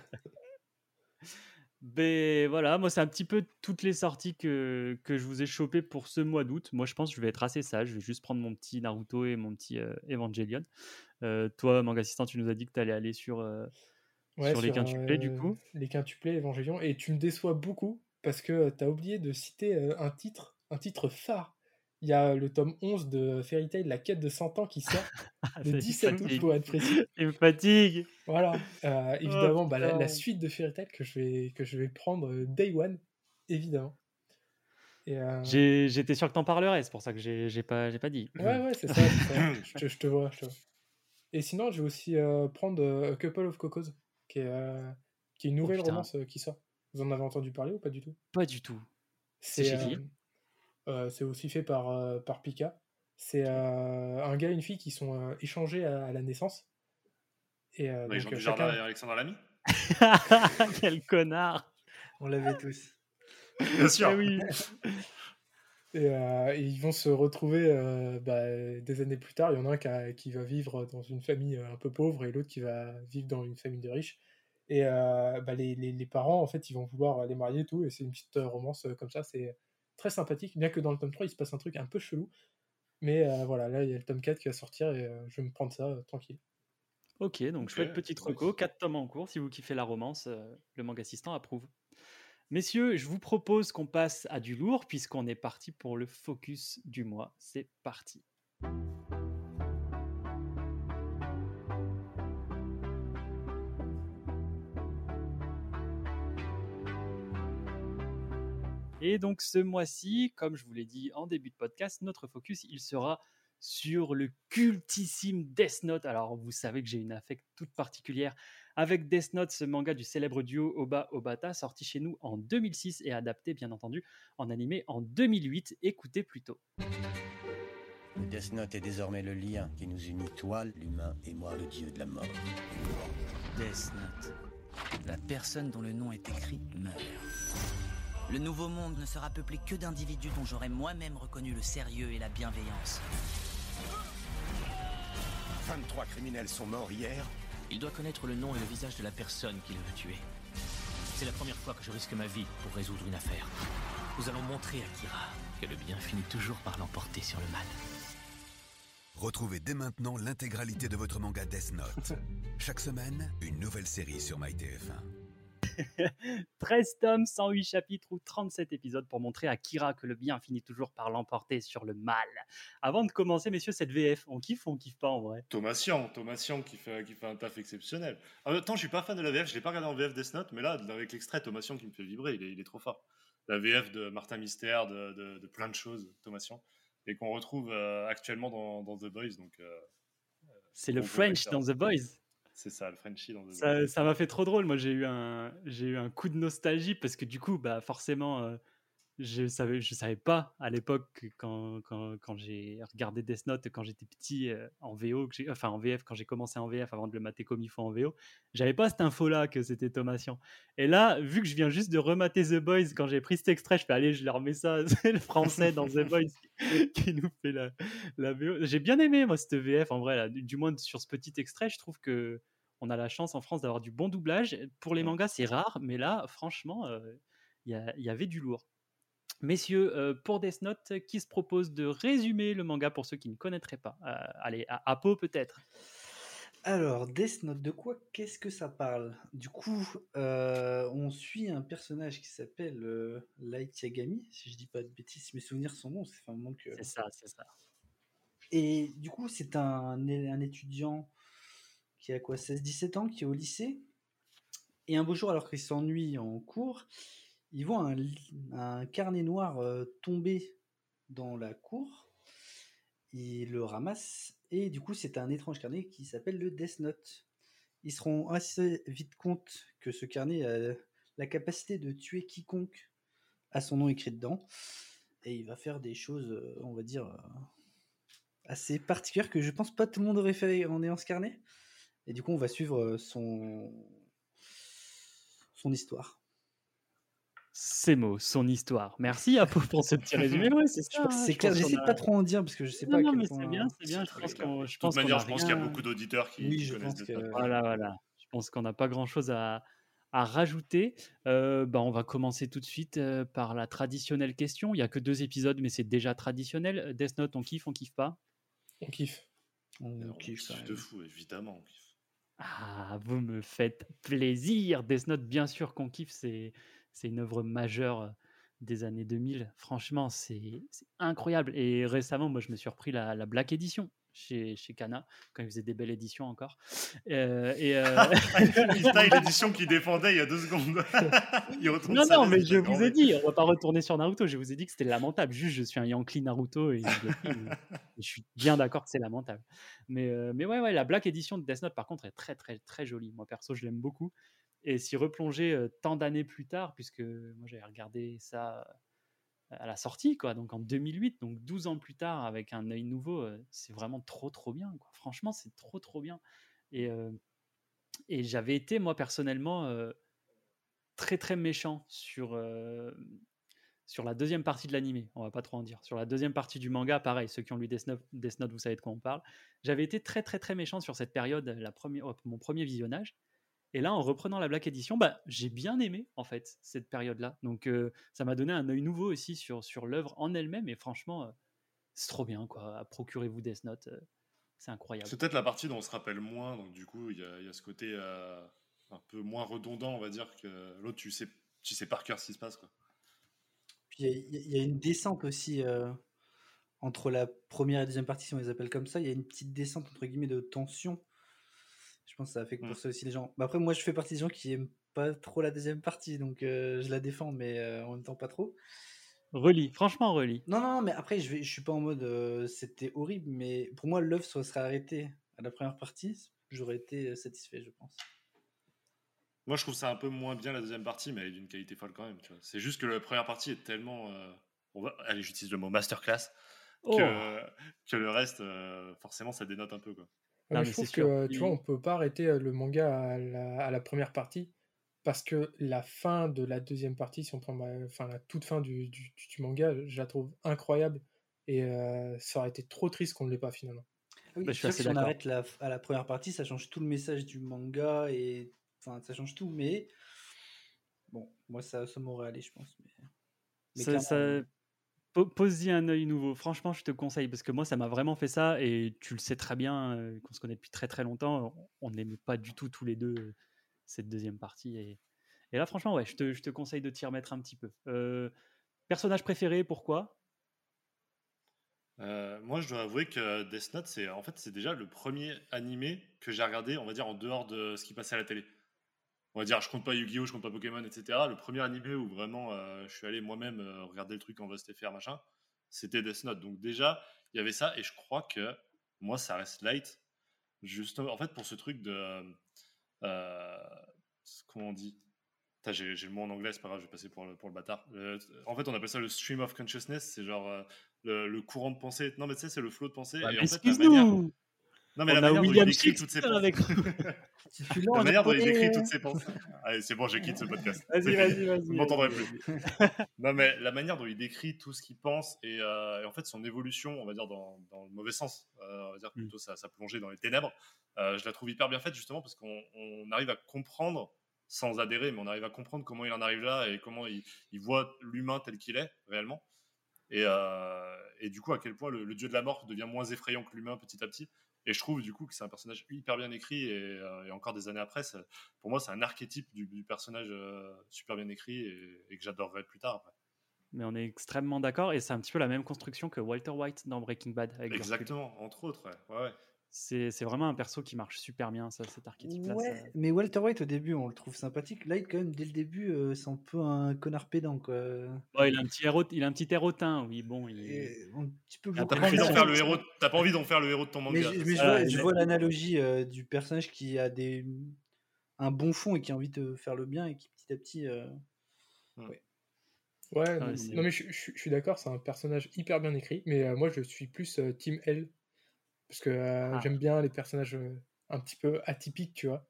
Speaker 1: Ben voilà, moi c'est un petit peu toutes les sorties que, que je vous ai chopées pour ce mois d'août. Moi je pense que je vais être assez sage, je vais juste prendre mon petit Naruto et mon petit euh, Evangelion. Euh, toi, Manga Assistant, tu nous as dit que tu allais aller sur, euh,
Speaker 3: Ouais,
Speaker 1: sur les quintuplés du
Speaker 3: euh,
Speaker 1: coup.
Speaker 3: Les quintuplés Évangélion. Et tu me déçois beaucoup parce que tu as oublié de citer euh, un titre, un titre phare. Il y a le tome 11 de Fairy Tail, La quête de 100 ans, qui sort (laughs) le
Speaker 1: ça, il me
Speaker 3: 17 août pour être précis. (laughs)
Speaker 1: Il me fatigue.
Speaker 3: Voilà. Euh, évidemment, bah, la, suite de Fairy Tail que je vais, que je vais prendre euh, Day One, évidemment. Euh,
Speaker 1: J'étais sûr que t'en parlerais, c'est pour ça que j'ai pas, pas dit.
Speaker 3: Ouais, ouais, c'est ça. je, te, je te vois, je te vois. Et sinon, je vais aussi euh, prendre euh, A Couple of Cocos, qui est, euh, qui est une nouvelle
Speaker 1: putain.
Speaker 3: romance euh, qui sort. Vous en avez entendu parler ou pas du tout?
Speaker 1: Pas du tout. C'est
Speaker 3: C'est
Speaker 1: chez qui?
Speaker 3: euh, euh, c'est aussi fait par, euh, par Pika. C'est euh, un gars et une fille qui sont euh, échangés à, à la naissance. Et euh,
Speaker 2: Bah, Jean
Speaker 3: donc, euh,
Speaker 2: et Alexandre Lamy? (laughs)
Speaker 1: Quel connard
Speaker 4: On l'avait tous.
Speaker 2: Bien sûr.
Speaker 1: Ah oui. (laughs)
Speaker 3: Et, euh, et ils vont se retrouver euh, bah, des années plus tard. Il y en a un qui, a- qui va vivre dans une famille euh, un peu pauvre et l'autre qui va vivre dans une famille de riches. Et euh, bah, les, les- les parents, en fait, ils vont vouloir les marier et tout. Et c'est une petite romance comme ça. C'est très sympathique. Bien que dans le tome 3, il se passe un truc un peu chelou. Mais euh, voilà, là, il y a le tome 4 qui va sortir et euh, je vais me prendre ça euh, tranquille.
Speaker 1: Ok, donc
Speaker 2: Ok,
Speaker 1: chouette petite reco, 4 tomes en cours. Si vous kiffez la romance, euh, le manga assistant approuve. Messieurs, je vous propose qu'on passe à du lourd puisqu'on est parti pour le focus du mois. C'est parti. Et donc ce mois-ci, comme je vous l'ai dit en début de podcast, notre focus, il sera sur le cultissime Death Note. Alors vous savez que j'ai une affect toute particulière avec Death Note, ce manga du célèbre duo Oba Obata, sorti chez nous en 2006 et adapté bien entendu en animé en 2008. Écoutez plutôt.
Speaker 5: Le Death Note est désormais le lien qui nous unit, toi, l'humain, et moi, le dieu de la mort.
Speaker 6: Death Note. La personne dont le nom est écrit meurt. Le nouveau monde ne sera peuplé que d'individus dont j'aurais moi-même reconnu le sérieux et la bienveillance.
Speaker 5: 23 criminels sont morts hier.
Speaker 7: Il doit connaître le nom et le visage de la personne qu'il veut tuer. C'est la première fois que je risque ma vie pour résoudre une affaire. Nous allons montrer à Kira que le bien finit toujours par l'emporter sur le mal.
Speaker 8: Retrouvez dès maintenant l'intégralité de votre manga Death Note. Chaque semaine, une nouvelle série sur MyTF1. (laughs)
Speaker 1: 13 tomes, 108 chapitres ou 37 épisodes pour montrer à Kira que le bien finit toujours par l'emporter sur le mal. Avant de commencer, messieurs, cette VF, on kiffe ou on kiffe pas en vrai?
Speaker 2: Thomas Sian, Thomas Sian qui fait, qui fait un taf exceptionnel. En même temps, je suis pas fan de la VF, je l'ai pas regardé en VF Death Note, mais là, avec l'extrait, Thomas Sian qui me fait vibrer, il est, il est trop fort. La VF de Martin Mystère, de, de- de plein de choses, Thomas Sian, et qu'on retrouve euh, actuellement dans, dans The Boys, donc euh,
Speaker 1: C'est le French dans The Boys.
Speaker 2: C'est ça, le Frenchie dans
Speaker 1: ça m'a fait trop drôle. Moi, j'ai eu un, j'ai eu un coup de nostalgie parce que du coup, bah forcément, euh, je savais, je savais pas à l'époque que quand, quand, quand j'ai regardé Death Note quand j'étais petit euh, en VO, que enfin en VF quand j'ai commencé en VF avant de le mater comme il faut en VO, j'avais pas cette info-là que c'était Thomas Sian. Et là, vu que je viens juste de remater The Boys, quand j'ai pris cet extrait, je fais allez, je leur remets ça, (laughs) c'est le français dans The Boys qui, (laughs) qui nous fait la, la VO. J'ai bien aimé moi cette VF en vrai, là, du, moins sur ce petit extrait, je trouve que on a la chance en France d'avoir du bon doublage. Pour les mangas, c'est rare, mais là, franchement, euh, y, il y avait du lourd. Messieurs, euh, pour Death Note, qui se propose de résumer le manga pour ceux qui ne connaîtraient pas? Euh, Allez, à Apo peut-être.
Speaker 4: Alors, Death Note, de quoi qu'est-ce que ça parle? Du coup, euh, on suit un personnage qui s'appelle Light Yagami, si je dis pas de bêtises, si mes souvenirs sont bons, fait un moment que...
Speaker 1: C'est ça, c'est ça.
Speaker 4: Et du coup, c'est un, un étudiant qui a quoi 16-17 ans, qui est au lycée. Et un beau jour, alors qu'il s'ennuie en cours, il voit un, carnet noir euh, tomber dans la cour. Il le ramasse. Et du coup, c'est un étrange carnet qui s'appelle le Death Note. Ils se rendent assez vite compte que ce carnet a la capacité de tuer quiconque a son nom écrit dedans. Et il va faire des choses, euh, on va dire, euh, assez particulières que je pense pas tout le monde aurait fait en ayant ce carnet. Et du coup, on va suivre son histoire.
Speaker 1: Ces mots, son histoire. Merci Apo pour ce petit résumé. (laughs) Ouais, c'est ça, hein,
Speaker 4: c'est
Speaker 1: je
Speaker 4: clair, j'essaie de
Speaker 1: a-
Speaker 4: pas trop en dire parce que je sais
Speaker 1: Non,
Speaker 4: pas à
Speaker 1: non,
Speaker 4: quel
Speaker 1: mais
Speaker 4: point.
Speaker 1: c'est bien, c'est bien. Je pense
Speaker 2: clair.
Speaker 1: qu'on,
Speaker 2: De
Speaker 1: je
Speaker 2: toute
Speaker 1: pense qu'on
Speaker 2: manière,
Speaker 1: a
Speaker 2: je pense qu'il y a beaucoup d'auditeurs qui,
Speaker 4: Oui, je
Speaker 2: connaissent
Speaker 4: pense que-.
Speaker 1: Voilà, voilà. Je pense qu'on n'a pas grand-chose à, à rajouter. Euh, bah, on va commencer tout de suite euh, par la traditionnelle question. Il n'y a que deux épisodes, mais c'est déjà traditionnel. Death Note, on kiffe, on kiffe pas?
Speaker 3: On kiffe.
Speaker 4: On kiffe,
Speaker 2: de fou, évidemment. on kiffe.
Speaker 1: Ah, vous me faites plaisir. Death Note, bien sûr qu'on kiffe. C'est, c'est une œuvre majeure euh, des années 2000. Franchement, c'est, incroyable. Et récemment, moi, je me suis repris la, la Black Edition. chez, chez Kana, quand il faisait des belles éditions encore. Euh, et, euh, (laughs) (laughs)
Speaker 2: l'édition qui défendait il y a deux secondes. (laughs) Il
Speaker 1: non, non, mais je vous ai dit, on va pas retourner sur Naruto. Je vous ai dit que c'était lamentable. Juste, je suis un Yankee Naruto et je suis bien d'accord que c'est lamentable. Mais, euh, mais ouais, ouais, la Black Edition de Death Note, par contre, est très, très, très jolie. Moi, perso, je l'aime beaucoup. Et s'y replonger tant d'années plus tard, puisque moi, j'avais regardé ça à la sortie, quoi, donc en 2008, donc 12 ans plus tard, avec un œil nouveau, c'est vraiment trop, trop bien. Franchement, c'est trop, trop bien. Et, et j'avais été, moi, personnellement, très, très méchant sur, sur la deuxième partie de l'animé. On va pas trop en dire. Sur la deuxième partie du manga, pareil, ceux qui ont lu Death Note, Death Note, vous savez de quoi on parle. J'avais été très, très, très méchant sur cette période, la première, oh, mon premier visionnage. Et là, en reprenant la Black Edition, bah, j'ai bien aimé en fait cette période-là. Donc, euh, ça m'a donné un œil nouveau aussi sur, sur l'œuvre en elle-même. Et franchement, euh, c'est trop bien quoi. Procurez-vous Death Note, euh, c'est incroyable.
Speaker 2: C'est peut-être la partie dont on se rappelle moins, donc du coup, il y a, il y a ce côté euh, un peu moins redondant, on va dire, que l'autre, tu sais, tu sais par cœur ce qui se passe. Quoi.
Speaker 4: Puis il y, y a- une descente aussi euh, entre la première et la deuxième partie, si on les appelle comme ça. Il y a une petite descente entre guillemets de tension. Je pense que ça affecte pour
Speaker 2: Mm.
Speaker 4: ça aussi les gens. Bah, après, moi, je fais partie des gens qui aiment pas trop la deuxième partie, donc euh, je la défends, mais euh, en même temps pas trop.
Speaker 1: Relis, franchement, relis.
Speaker 4: Non, non, non, mais après, je, vais, je suis pas en mode euh, c'était horrible, mais pour moi, l'œuvre se serait arrêtée à la première partie, j'aurais été satisfait, je pense.
Speaker 2: Moi, je trouve ça un peu moins bien la deuxième partie, mais elle est d'une qualité folle quand même. tu vois. C'est juste que la première partie est tellement. euh, on va, allez, j'utilise le mot masterclass.
Speaker 1: Oh.
Speaker 2: Que, que le reste, euh, forcément, ça dénote un peu. Quoi.
Speaker 3: Ouais,
Speaker 1: Non,
Speaker 3: mais
Speaker 1: mais
Speaker 3: je trouve que euh, tu vois, on peut pas arrêter euh, le manga à la, à la première partie parce que la fin de la deuxième partie, si on prend ma- enfin, la toute fin du, du- manga, je la trouve incroyable et euh, ça aurait été trop triste qu'on ne l'ait pas finalement.
Speaker 4: Oui,
Speaker 1: Bah, je suis assez
Speaker 4: si on arrête la, à la première partie, ça change tout le message du manga et enfin ça change tout, mais bon, moi ça, ça m'aurait allé, je pense. Mais, mais
Speaker 1: Ça-
Speaker 4: clairement,
Speaker 1: ça- po- Pose-y un œil nouveau. Franchement, je te conseille parce que moi, ça m'a vraiment fait ça et tu le sais très bien, euh, qu'on se connaît depuis très très longtemps. On n'aimait pas du tout tous les deux euh, cette deuxième partie. Et, là, franchement, ouais, je te, je te conseille de t'y remettre un petit peu. Euh, personnage préféré, pourquoi?
Speaker 2: Moi, je dois avouer que Death Note, c'est en fait, c'est déjà le premier animé que j'ai regardé, on va dire, en dehors de ce qui passait à la télé. On va dire, je compte pas Yu-Gi-Oh, je compte pas Pokémon, etc. Le premier animé où vraiment euh, je suis allé moi-même euh, regarder le truc en VSTFR, machin, c'était Death Note. Donc déjà, il y avait ça, et je crois que moi, ça reste light. Justement, en fait, pour ce truc de... euh, comment on dit? J'ai le mot en anglais, c'est pas grave, je vais passer pour le, pour le bâtard. Euh, en fait, on appelle ça le stream of consciousness, c'est genre euh, le, le courant de pensée. Non, mais tu sais, c'est le flot de pensée.
Speaker 1: Bah,
Speaker 2: et en fait, la manière... Non, mais
Speaker 1: On
Speaker 2: la
Speaker 1: a
Speaker 2: manière dont
Speaker 1: William
Speaker 2: il décrit toutes ses
Speaker 1: Shakespeare
Speaker 2: pensées.
Speaker 1: avec nous. (laughs)
Speaker 2: La manière dont il décrit toutes ses pensées. Allez, c'est bon, je quitte ce podcast.
Speaker 1: Vas-y, vas-y, vas-y.
Speaker 2: Vous m'entendrez plus. (laughs) Non, mais la manière dont il décrit tout ce qu'il pense et, euh, et en fait son évolution, on va dire dans, dans le mauvais sens, euh, on va dire
Speaker 1: Mm.
Speaker 2: plutôt sa, sa plongée dans les ténèbres, euh, je la trouve hyper bien faite justement parce qu'on on arrive à comprendre, sans adhérer, mais on arrive à comprendre comment il en arrive là et comment il, il voit l'humain tel qu'il est réellement. Et, euh, et du coup, à quel point le, le dieu de la mort devient moins effrayant que l'humain petit à petit. Et je trouve du coup que c'est un personnage hyper bien écrit et, euh, et encore des années après, ça- pour moi, c'est un archétype du, du personnage euh, super bien écrit et, et que j'adorerais plus tard. après.
Speaker 1: Mais on est extrêmement d'accord et c'est un petit peu la même construction que Walter White dans Breaking Bad. Avec.
Speaker 2: Exactement, entre autres, ouais. ouais, ouais.
Speaker 1: C'est c'est vraiment un perso qui marche super bien, ça, cet archétype-là.
Speaker 4: Ouais,
Speaker 1: ça-
Speaker 4: mais Walter White au début, on le trouve sympathique. Light, quand même, dès le début, euh, c'est un peu un connard pédant, quoi.
Speaker 1: Ouais, il, a un petit héros, il a un petit air hautain, oui, bon. Il est...
Speaker 4: Et un petit peu
Speaker 1: Ah,
Speaker 2: T'as pas envie d'en faire le héros, t'as pas envie d'en faire le héros de ton manga.
Speaker 4: je, mais je vois, je vois l'analogie euh, du personnage qui a des un bon fond et qui a envie de faire le bien et qui petit à petit. euh,
Speaker 3: Ouais,
Speaker 1: Ah,
Speaker 3: non,
Speaker 1: ouais, c'est-
Speaker 3: non, mais je, je- je suis d'accord, c'est un personnage hyper bien écrit, mais euh, moi je suis plus euh, Team L parce que euh,
Speaker 1: Ah.
Speaker 3: j'aime bien les personnages un petit peu atypiques, tu vois.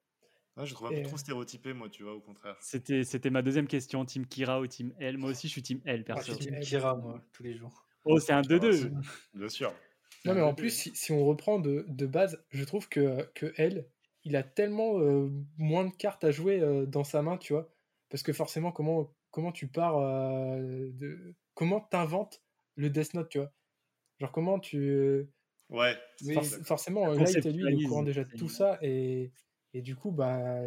Speaker 2: Ouais, je trouve un peu trop stéréotypé, moi, tu vois, au contraire.
Speaker 1: C'était c'était ma deuxième question, Team Kira ou Team L? Moi aussi, je suis Team L,
Speaker 3: Ah,
Speaker 1: perso.
Speaker 3: je suis
Speaker 4: Team. Kira, moi, tous les jours.
Speaker 1: Oh, c'est un
Speaker 2: Ah,
Speaker 1: 2-2.
Speaker 2: c'est- Bien sûr.
Speaker 3: Non, mais en plus, si, si on reprend de, de base, je trouve que, que L, il a tellement euh, moins de cartes à jouer euh, dans sa main, tu vois. Parce que forcément, comment, comment tu pars euh, de. Comment t'inventes le Death Note, tu vois. Genre, comment tu.
Speaker 2: Ouais.
Speaker 4: Oui,
Speaker 3: Forc- forcément, Light, lui, il est au courant déjà de tout ça. Et, et du coup, bah,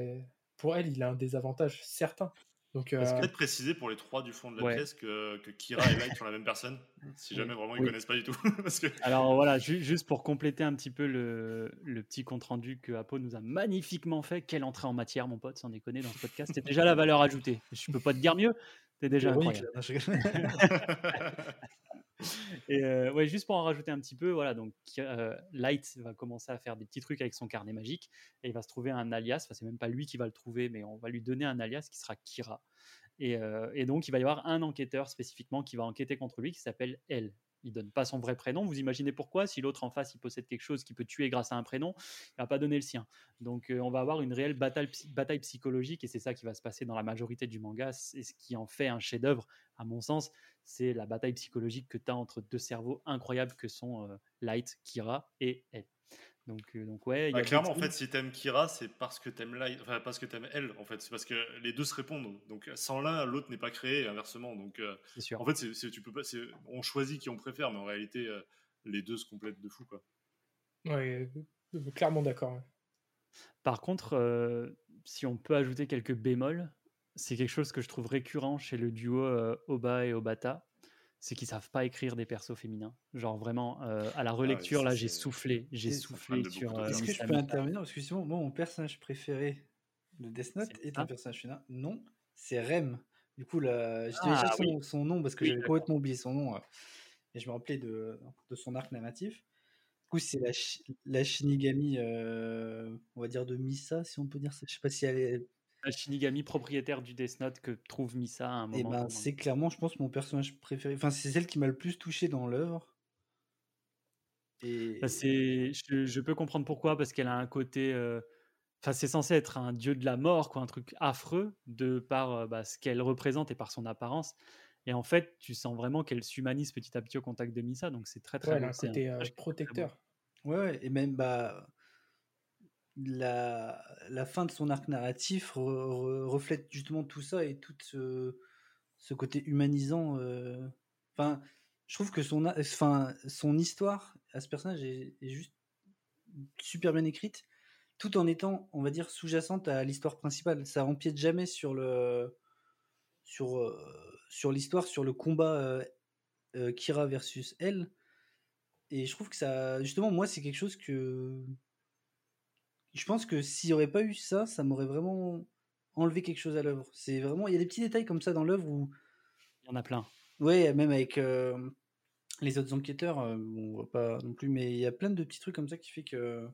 Speaker 3: pour elle, il a un désavantage certain. Donc,
Speaker 2: Est-ce peut-être préciser pour les trois du fond de la
Speaker 1: Ouais.
Speaker 2: pièce que, que Kira et Light sont la même personne Si jamais vraiment ils
Speaker 1: Oui.
Speaker 2: connaissent pas du tout. (laughs) Parce que...
Speaker 1: Alors voilà, ju- juste pour compléter un petit peu le, le petit compte-rendu que Apo nous a magnifiquement fait. Quelle entrée en matière, mon pote, sans déconner, dans ce podcast. C'est déjà la valeur ajoutée. Je peux pas te dire mieux. C'est déjà
Speaker 4: Héroïque,
Speaker 1: incroyable. (laughs) (laughs) Et euh, ouais, juste pour en rajouter un petit peu, voilà, donc euh, Light va commencer à faire des petits trucs avec son carnet magique et il va se trouver un alias. Enfin, c'est même pas lui qui va le trouver, mais on va lui donner un alias qui sera Kira. Et, euh, et donc, il va y avoir un enquêteur spécifiquement qui va enquêter contre lui qui s'appelle Elle. Il donne pas son vrai prénom. Vous imaginez pourquoi? Si l'autre en face il possède quelque chose qui peut tuer grâce à un prénom, il va pas donner le sien. Donc, euh, on va avoir une réelle bataille, bataille psychologique et c'est ça qui va se passer dans la majorité du manga. C'est ce qui en fait un chef-d'œuvre, à mon sens. C'est la bataille psychologique que tu as entre deux cerveaux incroyables que sont euh, Light, Kira et Elle. Donc, euh, donc ouais, il y
Speaker 2: Bah,
Speaker 1: a
Speaker 2: clairement, en fait, si t'aimes Kira, c'est parce que t'aimes Light, enfin parce que t'aimes elle, en fait, c'est parce que les deux se répondent. Donc sans l'un, l'autre n'est pas créé, et inversement. Donc euh,
Speaker 1: C'est sûr.
Speaker 2: en fait, c'est, c'est- tu peux pas, c'est- on choisit qui on préfère, mais en réalité, euh, les deux se complètent de fou, quoi.
Speaker 3: ouais, euh, clairement d'accord.
Speaker 1: Par contre, euh, si on peut ajouter quelques bémols, c'est quelque chose que je trouve récurrent chez le duo euh, Oba et Obata, c'est qu'ils savent pas écrire des persos féminins. Genre vraiment, euh, à la relecture,
Speaker 2: ça,
Speaker 1: là, j'ai soufflé, j'ai
Speaker 4: Et-
Speaker 1: soufflé sur. euh,
Speaker 4: Est-ce que je peux intervenir? Parce que sinon, moi, mon personnage préféré de Death Note est un personnage féminin. Non, c'est Rem. Du coup, là, je
Speaker 1: Ah,
Speaker 4: son,
Speaker 1: oui.
Speaker 4: son nom parce que
Speaker 1: Oui,
Speaker 4: j'avais complètement oublié son nom. euh, et je me rappelais de, de son arc narratif. Du coup, c'est la, la Shinigami, euh, on va dire de Misa, si on peut dire ça. Je sais pas si elle est.
Speaker 1: Shinigami propriétaire du Death Note que trouve Misa à un
Speaker 4: Et
Speaker 1: moment.
Speaker 4: ben, c'est clairement, je pense, mon personnage préféré. Enfin, c'est celle qui m'a le plus touché dans l'œuvre. Et
Speaker 1: Bah, c'est, je, je peux comprendre pourquoi, parce qu'elle a un côté. euh, Enfin, c'est censé être un dieu de la mort, quoi, un truc affreux de par euh, bah, ce qu'elle représente et par son apparence. Et en fait, tu sens vraiment qu'elle s'humanise petit à petit au contact de Misa, donc c'est très très
Speaker 3: Ouais, elle
Speaker 1: beau.
Speaker 3: a un euh, protecteur.
Speaker 4: Ouais, et même bah, la, fin de son arc narratif re- re- reflète justement tout ça et tout ce, côté humanisant. euh. Je trouve que son, son histoire à ce personnage est, juste super bien écrite, tout en étant, on va dire, sous-jacente à l'histoire principale. Ça empiète jamais sur le sur, euh, sur l'histoire, sur le combat euh, Kira versus elle. Et je trouve que ça, justement, moi, c'est quelque chose que je pense que s'il n'y aurait pas eu ça, ça m'aurait vraiment enlevé quelque chose à l'œuvre. C'est vraiment, il y a des petits détails comme ça dans l'œuvre où,
Speaker 1: Il y en a plein.
Speaker 4: ouais, même avec euh, les autres enquêteurs, euh, on voit pas non plus, mais il y a plein de petits trucs comme ça qui fait que,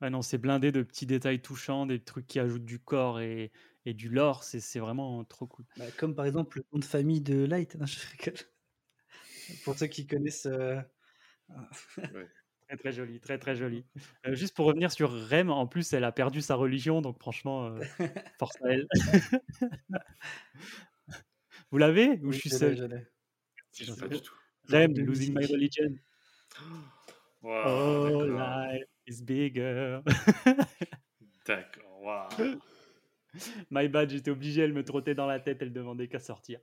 Speaker 1: Ouais, non, c'est blindé de petits détails touchants, des trucs qui ajoutent du corps et, et du lore. C'est vraiment trop cool.
Speaker 4: bah, comme par exemple le nom de famille de Light. Je. Pour ceux qui connaissent. euh,
Speaker 1: Très très joli, très très joli. Euh, juste pour revenir sur Rem, en plus, elle a perdu sa religion, donc franchement, euh, (laughs) force à elle. (laughs) Vous l'avez ou
Speaker 4: oui,
Speaker 1: je suis seul?
Speaker 4: je
Speaker 2: je sais pas du tout.
Speaker 1: Rem,
Speaker 4: de
Speaker 1: losing my religion. (gasps)
Speaker 2: Waouh,
Speaker 1: Oh, life is bigger. (laughs)
Speaker 2: D'accord, waouh.
Speaker 1: My bad, j'étais obligé, elle me trottait dans la tête, elle demandait qu'à sortir.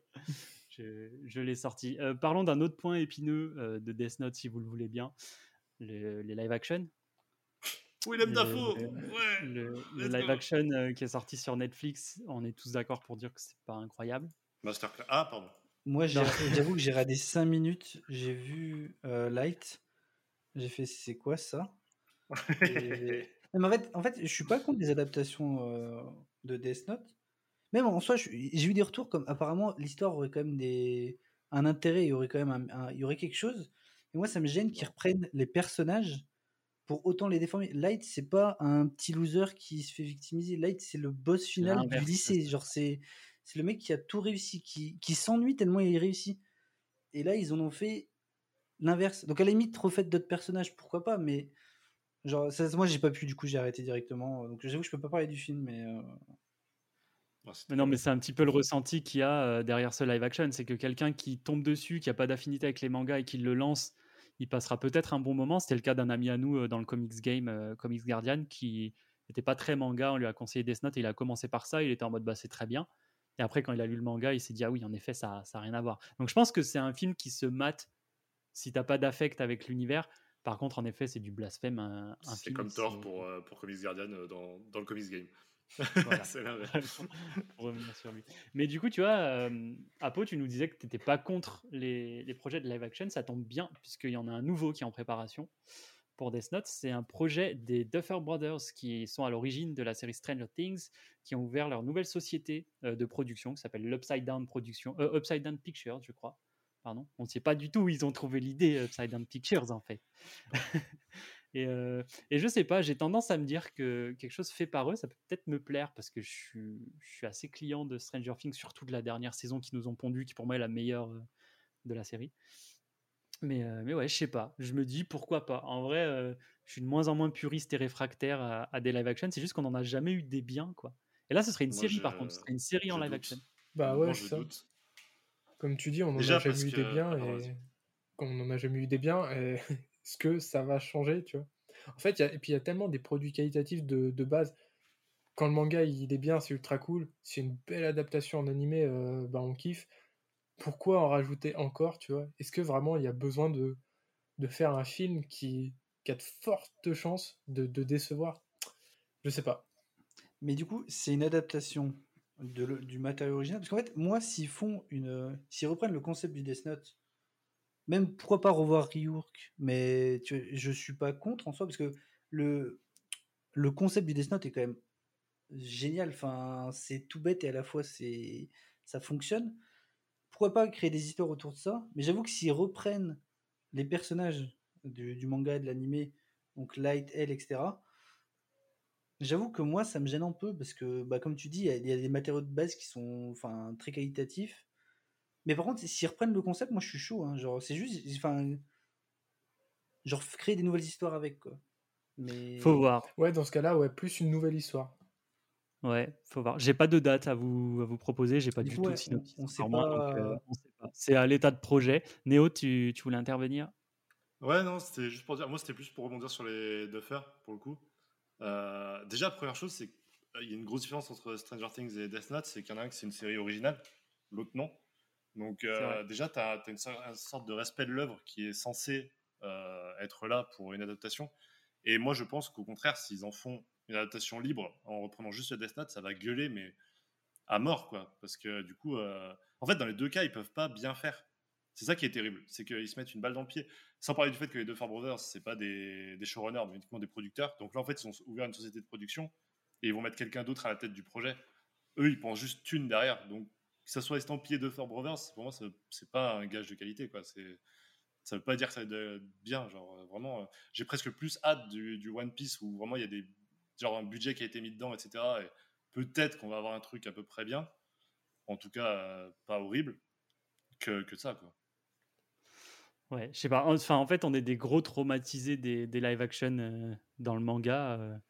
Speaker 1: Je, je l'ai sorti. Euh, parlons d'un autre point épineux euh, de Death Note, si vous le voulez bien. Le- les live action.
Speaker 2: Willem
Speaker 1: Le-
Speaker 2: Dafoe
Speaker 1: le-
Speaker 2: Ouais
Speaker 1: Le, live
Speaker 2: go.
Speaker 1: action euh, qui est sorti sur Netflix, on est tous d'accord pour dire que c'est pas incroyable.
Speaker 2: Masterclass. Ah, pardon.
Speaker 4: Moi, (laughs) j'avoue que j'ai raté 5 minutes. J'ai vu euh, Light. J'ai fait, c'est quoi ça? Et- Non, (laughs) mais en, fait, en fait, je suis pas contre des adaptations euh, de Death Note. Même en soi, j'ai eu des retours comme apparemment l'histoire aurait quand même des, un intérêt, il y aurait quand même un- un- il y aurait quelque chose. Et moi, ça me gêne qu'ils reprennent les personnages pour autant les déformer. Light, c'est pas un petit loser qui se fait victimiser. Light, c'est le boss final du lycée. Genre, c'est c'est le mec qui a tout réussi, qui, qui s'ennuie tellement il réussit. Et là, ils en ont fait l'inverse. Donc, à la limite, refaites d'autres personnages, pourquoi pas, mais genre, ça, moi, j'ai pas pu, du coup, j'ai arrêté directement. Donc, j'avoue que je peux pas parler du film, mais. euh,
Speaker 1: Mais non, mais c'est un petit peu le ressenti qu'il y a euh, derrière ce live action. C'est que quelqu'un qui tombe dessus, qui a pas d'affinité avec les mangas et qui le lance, il passera peut-être un bon moment. C'était le cas d'un ami à nous euh, dans le Comics Game, euh, Comics Guardian, qui n'était pas très manga. On lui a conseillé Death Note et il a commencé par ça. Il était en mode bah, c'est très bien. Et après, quand il a lu le manga, il s'est dit ah oui, en effet, ça n'a rien à voir. Donc je pense que c'est un film qui se mate si t'as pas d'affect avec l'univers. Par contre, en effet, c'est du blasphème. Un, un
Speaker 2: C'est comme Thor pour, euh, pour Comics Guardian euh, dans, dans le Comics Game. (laughs)
Speaker 1: Voilà.
Speaker 2: C'est l'inverse.
Speaker 1: pour revenir sur lui. Mais du coup, tu vois, euh, Apo, tu nous disais que tu n'étais pas contre les, les projets de live action. Ça tombe bien, puisqu'il y en a un nouveau qui est en préparation pour Death Note. C'est un projet des Duffer Brothers qui sont à l'origine de la série Stranger Things, qui ont ouvert leur nouvelle société euh, de production qui s'appelle l'Upside Down Production, euh, Upside Down Pictures, je crois. Pardon. On ne sait pas du tout où ils ont trouvé l'idée Upside Down Pictures, en fait. (laughs) Et, euh, et je sais pas, j'ai tendance à me dire que quelque chose fait par eux, ça peut peut-être me plaire parce que je suis, je suis assez client de Stranger Things, surtout de la dernière saison qui nous ont pondu, qui pour moi est la meilleure euh, de la série. Mais, euh, mais ouais, je sais pas. Je me dis pourquoi pas. En vrai, euh, je suis de moins en moins puriste et réfractaire à, à des live action. C'est juste qu'on en a jamais eu des biens, quoi. Et là, ce serait une
Speaker 2: Moi,
Speaker 1: série par contre. Ce serait une série en live
Speaker 2: doute.
Speaker 1: action.
Speaker 3: Bah
Speaker 2: Moi,
Speaker 3: ouais,
Speaker 2: je
Speaker 3: ça.
Speaker 2: doute.
Speaker 3: Comme tu dis, on en
Speaker 2: Déjà,
Speaker 3: a jamais eu
Speaker 2: que-
Speaker 3: des biens et on en a jamais eu des biens, et est-ce que ça va changer, tu vois En fait, il y a... et puis il y a tellement des produits qualitatifs de, de base. Quand le manga il est bien, c'est ultra cool. C'est une belle adaptation en animé, euh, bah on kiffe. Pourquoi en rajouter encore, tu vois? Est-ce que vraiment il y a besoin de, de faire un film qui, qui a de fortes chances de, de décevoir? Je sais pas.
Speaker 4: Mais du coup, c'est une adaptation de le- du matériau original? Parce qu'en fait, moi, s'ils font une. S'ils reprennent le concept du Death Note, même pourquoi pas revoir Ryurk, mais je suis pas contre en soi, parce que le, concept du Death Note est quand même génial. C'est tout bête et à la fois c'est ça fonctionne. Pourquoi pas créer des histoires autour de ça? Mais j'avoue que s'ils reprennent les personnages du, manga de l'animé, donc Light, L, etc. J'avoue que moi, ça me gêne un peu parce que, bah, comme tu dis, il y, y a des matériaux de base qui sont enfin, très qualitatifs. Mais par contre, s'ils reprennent le concept, moi je suis chaud. hein. Genre, c'est juste. Enfin. Genre, créer des nouvelles histoires avec, quoi. Mais.
Speaker 1: Faut voir.
Speaker 3: Ouais, dans ce cas-là, ouais, plus une nouvelle histoire.
Speaker 1: Ouais, faut voir. J'ai pas de date à vous, à vous proposer. J'ai pas
Speaker 4: Du
Speaker 1: du,
Speaker 4: coup,
Speaker 1: tout
Speaker 4: ouais,
Speaker 1: de synopsis.
Speaker 4: on- on sait pas-
Speaker 1: euh, on sait pas. C'est à l'état de projet. Néo, tu, tu voulais intervenir?
Speaker 2: Ouais, non, c'était juste pour dire. Moi, c'était plus pour rebondir sur les Duffer, pour le coup. Euh, déjà, première chose, c'est qu'il y a une grosse différence entre Stranger Things et Death Note, c'est qu'il y en a un qui c'est une série originale, l'autre non. Donc, euh, déjà, tu as, une, sorte- une sorte de respect de l'œuvre qui est censé euh, être là pour une adaptation. Et moi, je pense qu'au contraire, s'ils en font une adaptation libre en reprenant juste le Death Note, ça va gueuler, mais à mort, quoi. Parce que du coup, euh, en fait, dans les deux cas, ils peuvent pas bien faire. C'est ça qui est terrible, c'est qu'ils se mettent une balle dans le pied. Sans parler du fait que les deux Far Brothers, c'est pas des, des showrunners, mais uniquement des producteurs. Donc là, en fait, ils ont ouvert une société de production et ils vont mettre quelqu'un d'autre à la tête du projet. Eux, ils pensent juste thune derrière. Donc, que ça soit estampillé de Far Brothers, pour moi, c'est pas un gage de qualité, quoi. Ça veut pas dire que ça va être bien. Genre, euh, vraiment, euh, j'ai presque plus hâte du, One Piece où vraiment il y a des, genre un budget qui a été mis dedans, etc. Et peut-être qu'on va avoir un truc à peu près bien. En tout cas, euh, pas horrible que, que ça, quoi.
Speaker 1: Ouais, je sais pas. Enfin, en fait, on est des gros traumatisés des, des live action dans le manga.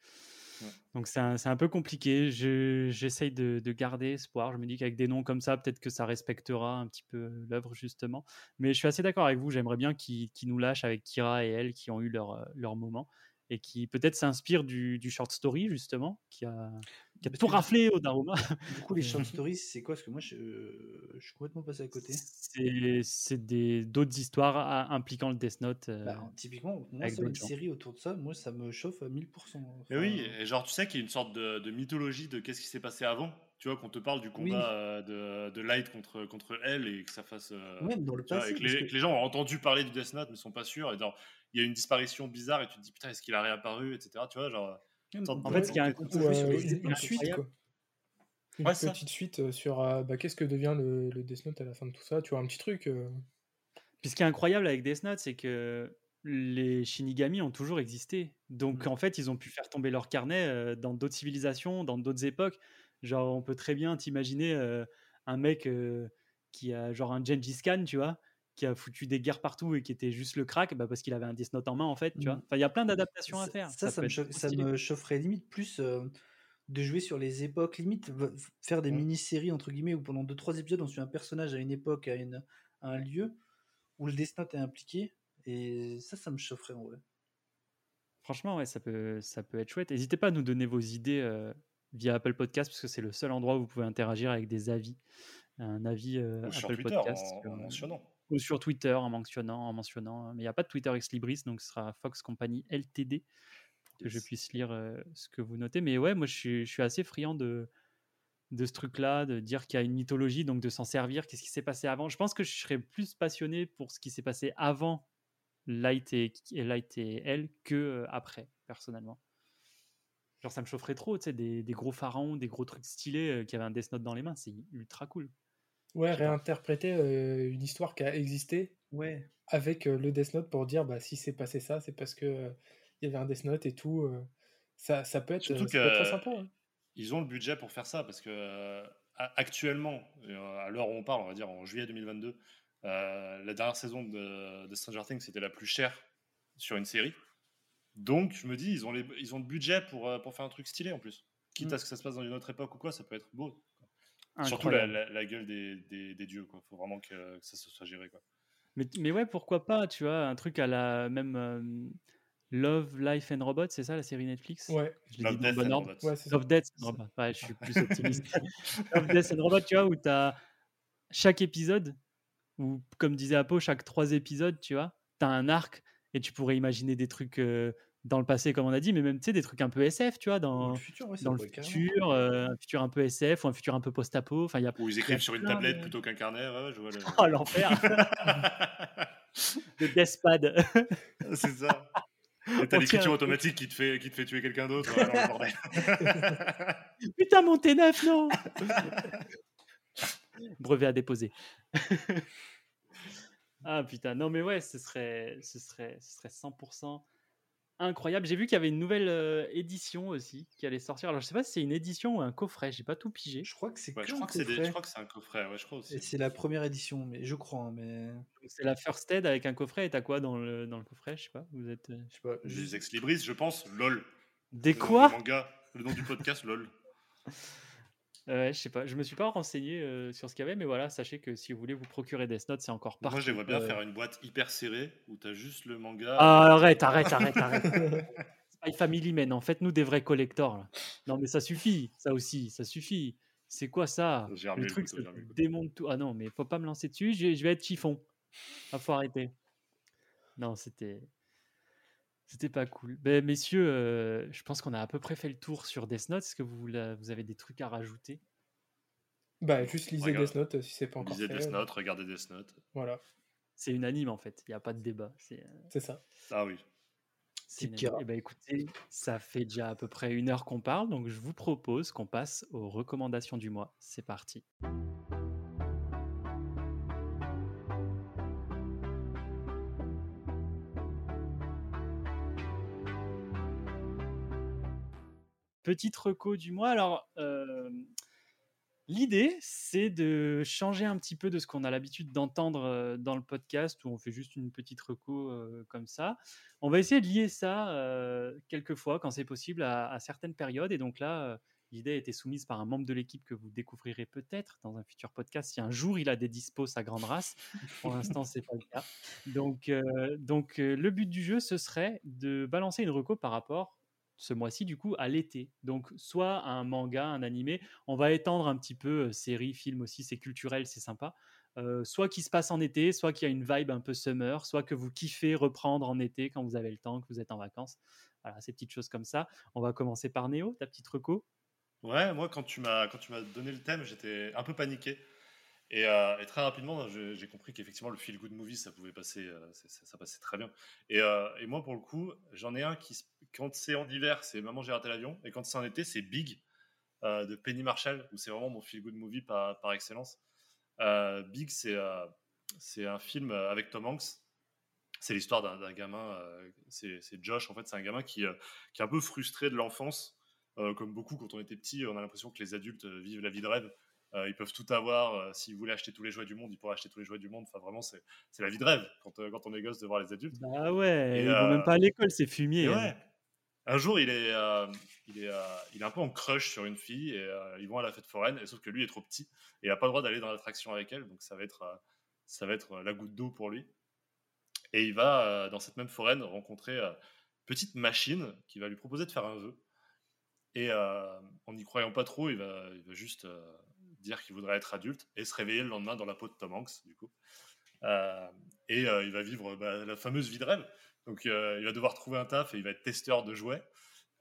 Speaker 1: Donc, c'est un, un peu compliqué. Je- J'essaye de, de garder espoir. Je me dis qu'avec des noms comme ça, peut-être que ça respectera un petit peu l'œuvre, justement. Mais je suis assez d'accord avec vous. J'aimerais bien qu'ils qu'ils nous lâchent avec Kira et elle qui ont eu leur, euh, leur moment et qui peut-être s'inspirent du, du short story, justement, qui a, qui a tout raflé au Daruma.
Speaker 4: Du coup, les short (laughs) stories, c'est quoi? Parce que moi, je, je suis complètement passé à côté.
Speaker 1: C'est c'est des- d'autres histoires à- impliquant le Death Note. euh,
Speaker 4: Bah, typiquement, moi,
Speaker 1: avec
Speaker 4: ça, une
Speaker 1: gens.
Speaker 4: série autour de ça, moi, ça me chauffe à 1000%.
Speaker 2: Et oui,
Speaker 4: Enfin,
Speaker 2: et genre tu sais qu'il y a une sorte de, de mythologie de qu'est-ce qui s'est passé avant. Tu vois, qu'on te parle du combat euh, de, de Light contre, contre elle et que ça fasse. euh,
Speaker 4: Même dans le
Speaker 2: vois,
Speaker 4: passé.
Speaker 2: et que les,
Speaker 4: que-
Speaker 2: que les gens ont entendu parler du Death Note mais sont pas sûrs. Et genre, il y a une disparition bizarre et tu te dis putain, est-ce qu'il a réapparu, etc. Tu vois, genre.
Speaker 1: En fait, ce qui est
Speaker 2: de-
Speaker 1: un-
Speaker 3: euh,
Speaker 4: les
Speaker 3: une, suite, quoi. Une
Speaker 2: Ouais, ça.
Speaker 3: petite suite euh, sur euh, bah, qu'est-ce que devient le, le Death Note à la fin de tout ça. Tu vois, un petit truc. euh,
Speaker 1: Puis ce qui est incroyable avec Death Note, c'est que les Shinigami ont toujours existé. Donc en fait, ils ont pu faire tomber leur carnet euh, dans d'autres civilisations, dans d'autres époques. Genre, on peut très bien t'imaginer euh, un mec euh, qui a genre un Gengis Khan, tu vois, qui a foutu des guerres partout et qui était juste le crack, bah, parce qu'il avait un Death Note en main, en fait, tu vois.
Speaker 4: Mm.
Speaker 1: Enfin, il y a plein d'adaptations à faire.
Speaker 4: ça, ça me, chauffe- ça chaufferait limite plus euh, de jouer sur les époques, limite faire des
Speaker 2: Mm.
Speaker 4: mini-séries, entre guillemets, où pendant 2-3 épisodes, on suit un personnage à une époque, à, une, à un lieu, où le Death Note est impliqué. Et ça, ça me chaufferait en vrai.
Speaker 1: Franchement, ouais, ça peut, ça peut être chouette. N'hésitez pas à nous donner vos idées euh, via Apple Podcast, parce que c'est le seul endroit où vous pouvez interagir avec des avis. Un avis euh, Apple
Speaker 2: Twitter
Speaker 1: Podcast.
Speaker 2: en
Speaker 1: euh,
Speaker 2: mentionnant.
Speaker 1: Ou sur Twitter en mentionnant, en mentionnant. Mais il n'y a pas de Twitter Ex Libris, donc ce sera Fox Company LTD que je puisse lire euh, ce que vous notez. Mais ouais, moi, je suis, je suis assez friand de, de ce truc-là, de dire qu'il y a une mythologie, donc de s'en servir. Qu'est-ce qui s'est passé avant Je pense que je serais plus passionné pour ce qui s'est passé avant Light et, et Light et elle que après, personnellement. Genre, ça me chaufferait trop, tu sais, des, des gros pharaons, des gros trucs stylés euh, qui avaient un Death Note dans les mains. C'est ultra cool.
Speaker 3: Ouais, réinterpréter euh, une histoire qui a existé
Speaker 4: Ouais.
Speaker 3: avec euh, le Death Note pour dire bah, si c'est passé ça, c'est parce que euh, il y avait un Death Note et tout. euh, ça, ça peut être,
Speaker 2: Surtout
Speaker 3: ça peut être très sympa. hein.
Speaker 2: Ils ont le budget pour faire ça parce que actuellement, à l'heure où on parle, on va dire en juillet 2022, euh, la dernière saison de, de Stranger Things c'était la plus chère sur une série. Donc je me dis, ils ont, les, ils ont le budget pour, pour faire un truc stylé en plus. Quitte
Speaker 1: Mm.
Speaker 2: à ce que ça se passe dans une autre époque ou quoi, ça peut être beau. Surtout la, la- la gueule des, des, des dieux, quoi. Faut vraiment que, que ça se soit géré, quoi.
Speaker 1: Mais, mais ouais, pourquoi pas, tu vois, un truc à la même euh, Love, Life and Robots, c'est ça la série Netflix?
Speaker 3: Ouais,
Speaker 1: Je l'ai
Speaker 2: Love,
Speaker 1: dit dans le
Speaker 2: Death
Speaker 1: bon
Speaker 2: and
Speaker 1: ordre.
Speaker 2: Robots.
Speaker 3: ouais.
Speaker 1: Love, Death and Robots. Ouais, je suis plus optimiste. (laughs) Love, Death and Robots, tu vois, où tu as chaque épisode, ou comme disait Apo, chaque trois épisodes, tu vois, tu as un arc et tu pourrais imaginer des trucs euh, dans le passé, comme on a dit, mais même, tu sais, des trucs un peu SF, tu vois,
Speaker 4: Dans
Speaker 1: dans,
Speaker 4: le futur, ouais, ça
Speaker 1: dans le
Speaker 4: pourrait carrément.
Speaker 1: futur, euh, un futur un peu SF ou un futur un peu post-apo. Enfin, il y a.
Speaker 2: Ou ils écrivent sur une tablette
Speaker 1: de-
Speaker 2: plutôt qu'un carnet. Ouais, je vois le- (laughs)
Speaker 1: Oh, l'enfer (laughs) Le Deathpad
Speaker 2: C'est ça. Et t'as l'écriture automatique qui te fait, qui te fait tuer quelqu'un d'autre. (laughs)
Speaker 1: Putain, mon T9, non Brevet à déposer. ah putain, non mais ouais, ce serait, ce serait, ce serait 100% incroyable. J'ai vu qu'il y avait une nouvelle euh, édition aussi qui allait sortir. Alors je sais pas si c'est une édition ou un coffret, j'ai pas tout pigé.
Speaker 4: Je crois que c'est
Speaker 2: Ouais, je,
Speaker 4: un
Speaker 2: crois que c'est des- je
Speaker 4: coffret.
Speaker 2: crois que c'est un coffret. Ouais, je crois aussi.
Speaker 4: Et c'est la première édition, mais je crois. hein, mais
Speaker 1: C'est la First Aid avec un coffret. Et t'as quoi dans le, dans le coffret Je sais pas. Vous êtes. euh,
Speaker 4: je sais pas.
Speaker 2: Des
Speaker 4: juste-
Speaker 2: ex libris, je pense. LOL.
Speaker 1: Des
Speaker 2: Le
Speaker 1: quoi?
Speaker 2: manga, le nom du podcast, LOL. (laughs)
Speaker 1: Ouais, je sais pas. Je me suis pas renseigné euh, sur ce qu'il y avait, mais voilà, sachez que si vous voulez vous procurer Death Note, c'est encore partout.
Speaker 2: Moi, je les vois bien
Speaker 1: euh,
Speaker 2: faire une boîte hyper serrée où t'as juste le manga.
Speaker 1: Ah, arrête, arrête, arrête, arrête. (laughs) Spy Family Men, en faites-nous des vrais collectors. là. Non, mais ça suffit, ça aussi, ça suffit. C'est quoi ça? Le truc, ça démonte tout. Ah non, mais faut pas me lancer dessus, je, je vais être chiffon. Ah, faut arrêter. Non, c'était. C'était pas cool. Ben, messieurs, euh, je pense qu'on a à peu près fait le tour sur Death Note. Est-ce que vous, avez des trucs à rajouter?
Speaker 3: Bah, juste lisez
Speaker 2: Regarde.
Speaker 3: Death Note euh, si c'est pas encore
Speaker 2: Lisez
Speaker 3: fait.
Speaker 2: Death
Speaker 3: euh,
Speaker 2: Note, regardez Death Note.
Speaker 3: Voilà,
Speaker 1: C'est unanime en fait, il n'y a pas de débat. C'est euh,
Speaker 3: ça.
Speaker 2: Ah oui.
Speaker 1: c'est. Eh ben, écoutez, ça fait déjà à peu près une heure qu'on parle, donc je vous propose qu'on passe aux recommandations du mois. C'est parti. Petite reco du mois. Alors, euh, l'idée, c'est de changer un petit peu de ce qu'on a l'habitude d'entendre euh, dans le podcast, où on fait juste une petite reco euh, comme ça. On va essayer de lier ça quelquefois, quand c'est possible, à, certaines périodes. Et donc là, l'idée a été soumise par un membre de l'équipe que vous découvrirez peut-être dans un futur podcast, si un jour il a des dispos, sa grande race. Pour l'instant, c'est pas le cas. Donc, donc le but du jeu, ce serait de balancer une reco par rapport ce mois-ci du coup à l'été. Donc soit un manga, un animé, on va étendre un petit peu euh, série, film aussi, c'est culturel, c'est sympa. Euh, soit qui se passe en été, soit qu'il y a une vibe un peu summer, soit que vous kiffez reprendre en été quand vous avez le temps, que vous êtes en vacances. Voilà, ces petites choses comme ça. On va commencer par Néo, ta petite reco.
Speaker 2: Ouais, moi, quand tu m'as donné le thème, j'étais un peu paniqué. Et, euh, très rapidement, je- j'ai compris qu'effectivement, le feel good movie, ça pouvait passer, ça, passait très bien. Et, et moi, pour le coup, j'en ai un qui, se- quand c'est en hiver, c'est Maman, j'ai raté l'avion. Et quand c'est en été, c'est Big euh, de Penny Marshall, où c'est vraiment mon feel good movie par, par excellence. Euh, Big, c'est euh, c'est un film avec Tom Hanks. C'est l'histoire d'un gamin, c'est Josh, en fait, c'est un gamin qui, qui est un peu frustré de l'enfance. Comme beaucoup, quand on était petit, on a l'impression que les adultes vivent la vie de rêve. Euh, ils peuvent tout avoir. euh, S'ils voulaient acheter tous les jouets du monde, ils pourraient acheter tous les jouets du monde. Enfin, vraiment, c'est la vie de rêve quand, euh, quand on est gosse de voir les adultes.
Speaker 1: Bah ouais,
Speaker 2: Et,
Speaker 1: ils vont même pas à l'école, c'est fumier.
Speaker 2: Ouais. Un jour, il est, euh, il, est, euh, il est un peu en crush sur une fille et euh, ils vont à la fête foraine, sauf que lui est trop petit et il n'a pas le droit d'aller dans l'attraction avec elle, donc ça va être, ça va être la goutte d'eau pour lui. Et il va, dans cette même foraine, rencontrer une petite machine qui va lui proposer de faire un vœu. Et en n'y croyant pas trop, il va, il va juste dire qu'il voudrait être adulte et se réveiller le lendemain dans la peau de Tom Hanks, du coup. Et il va vivre bah, la fameuse vie de rêve. Donc euh, il va devoir trouver un taf et il va être testeur de jouets.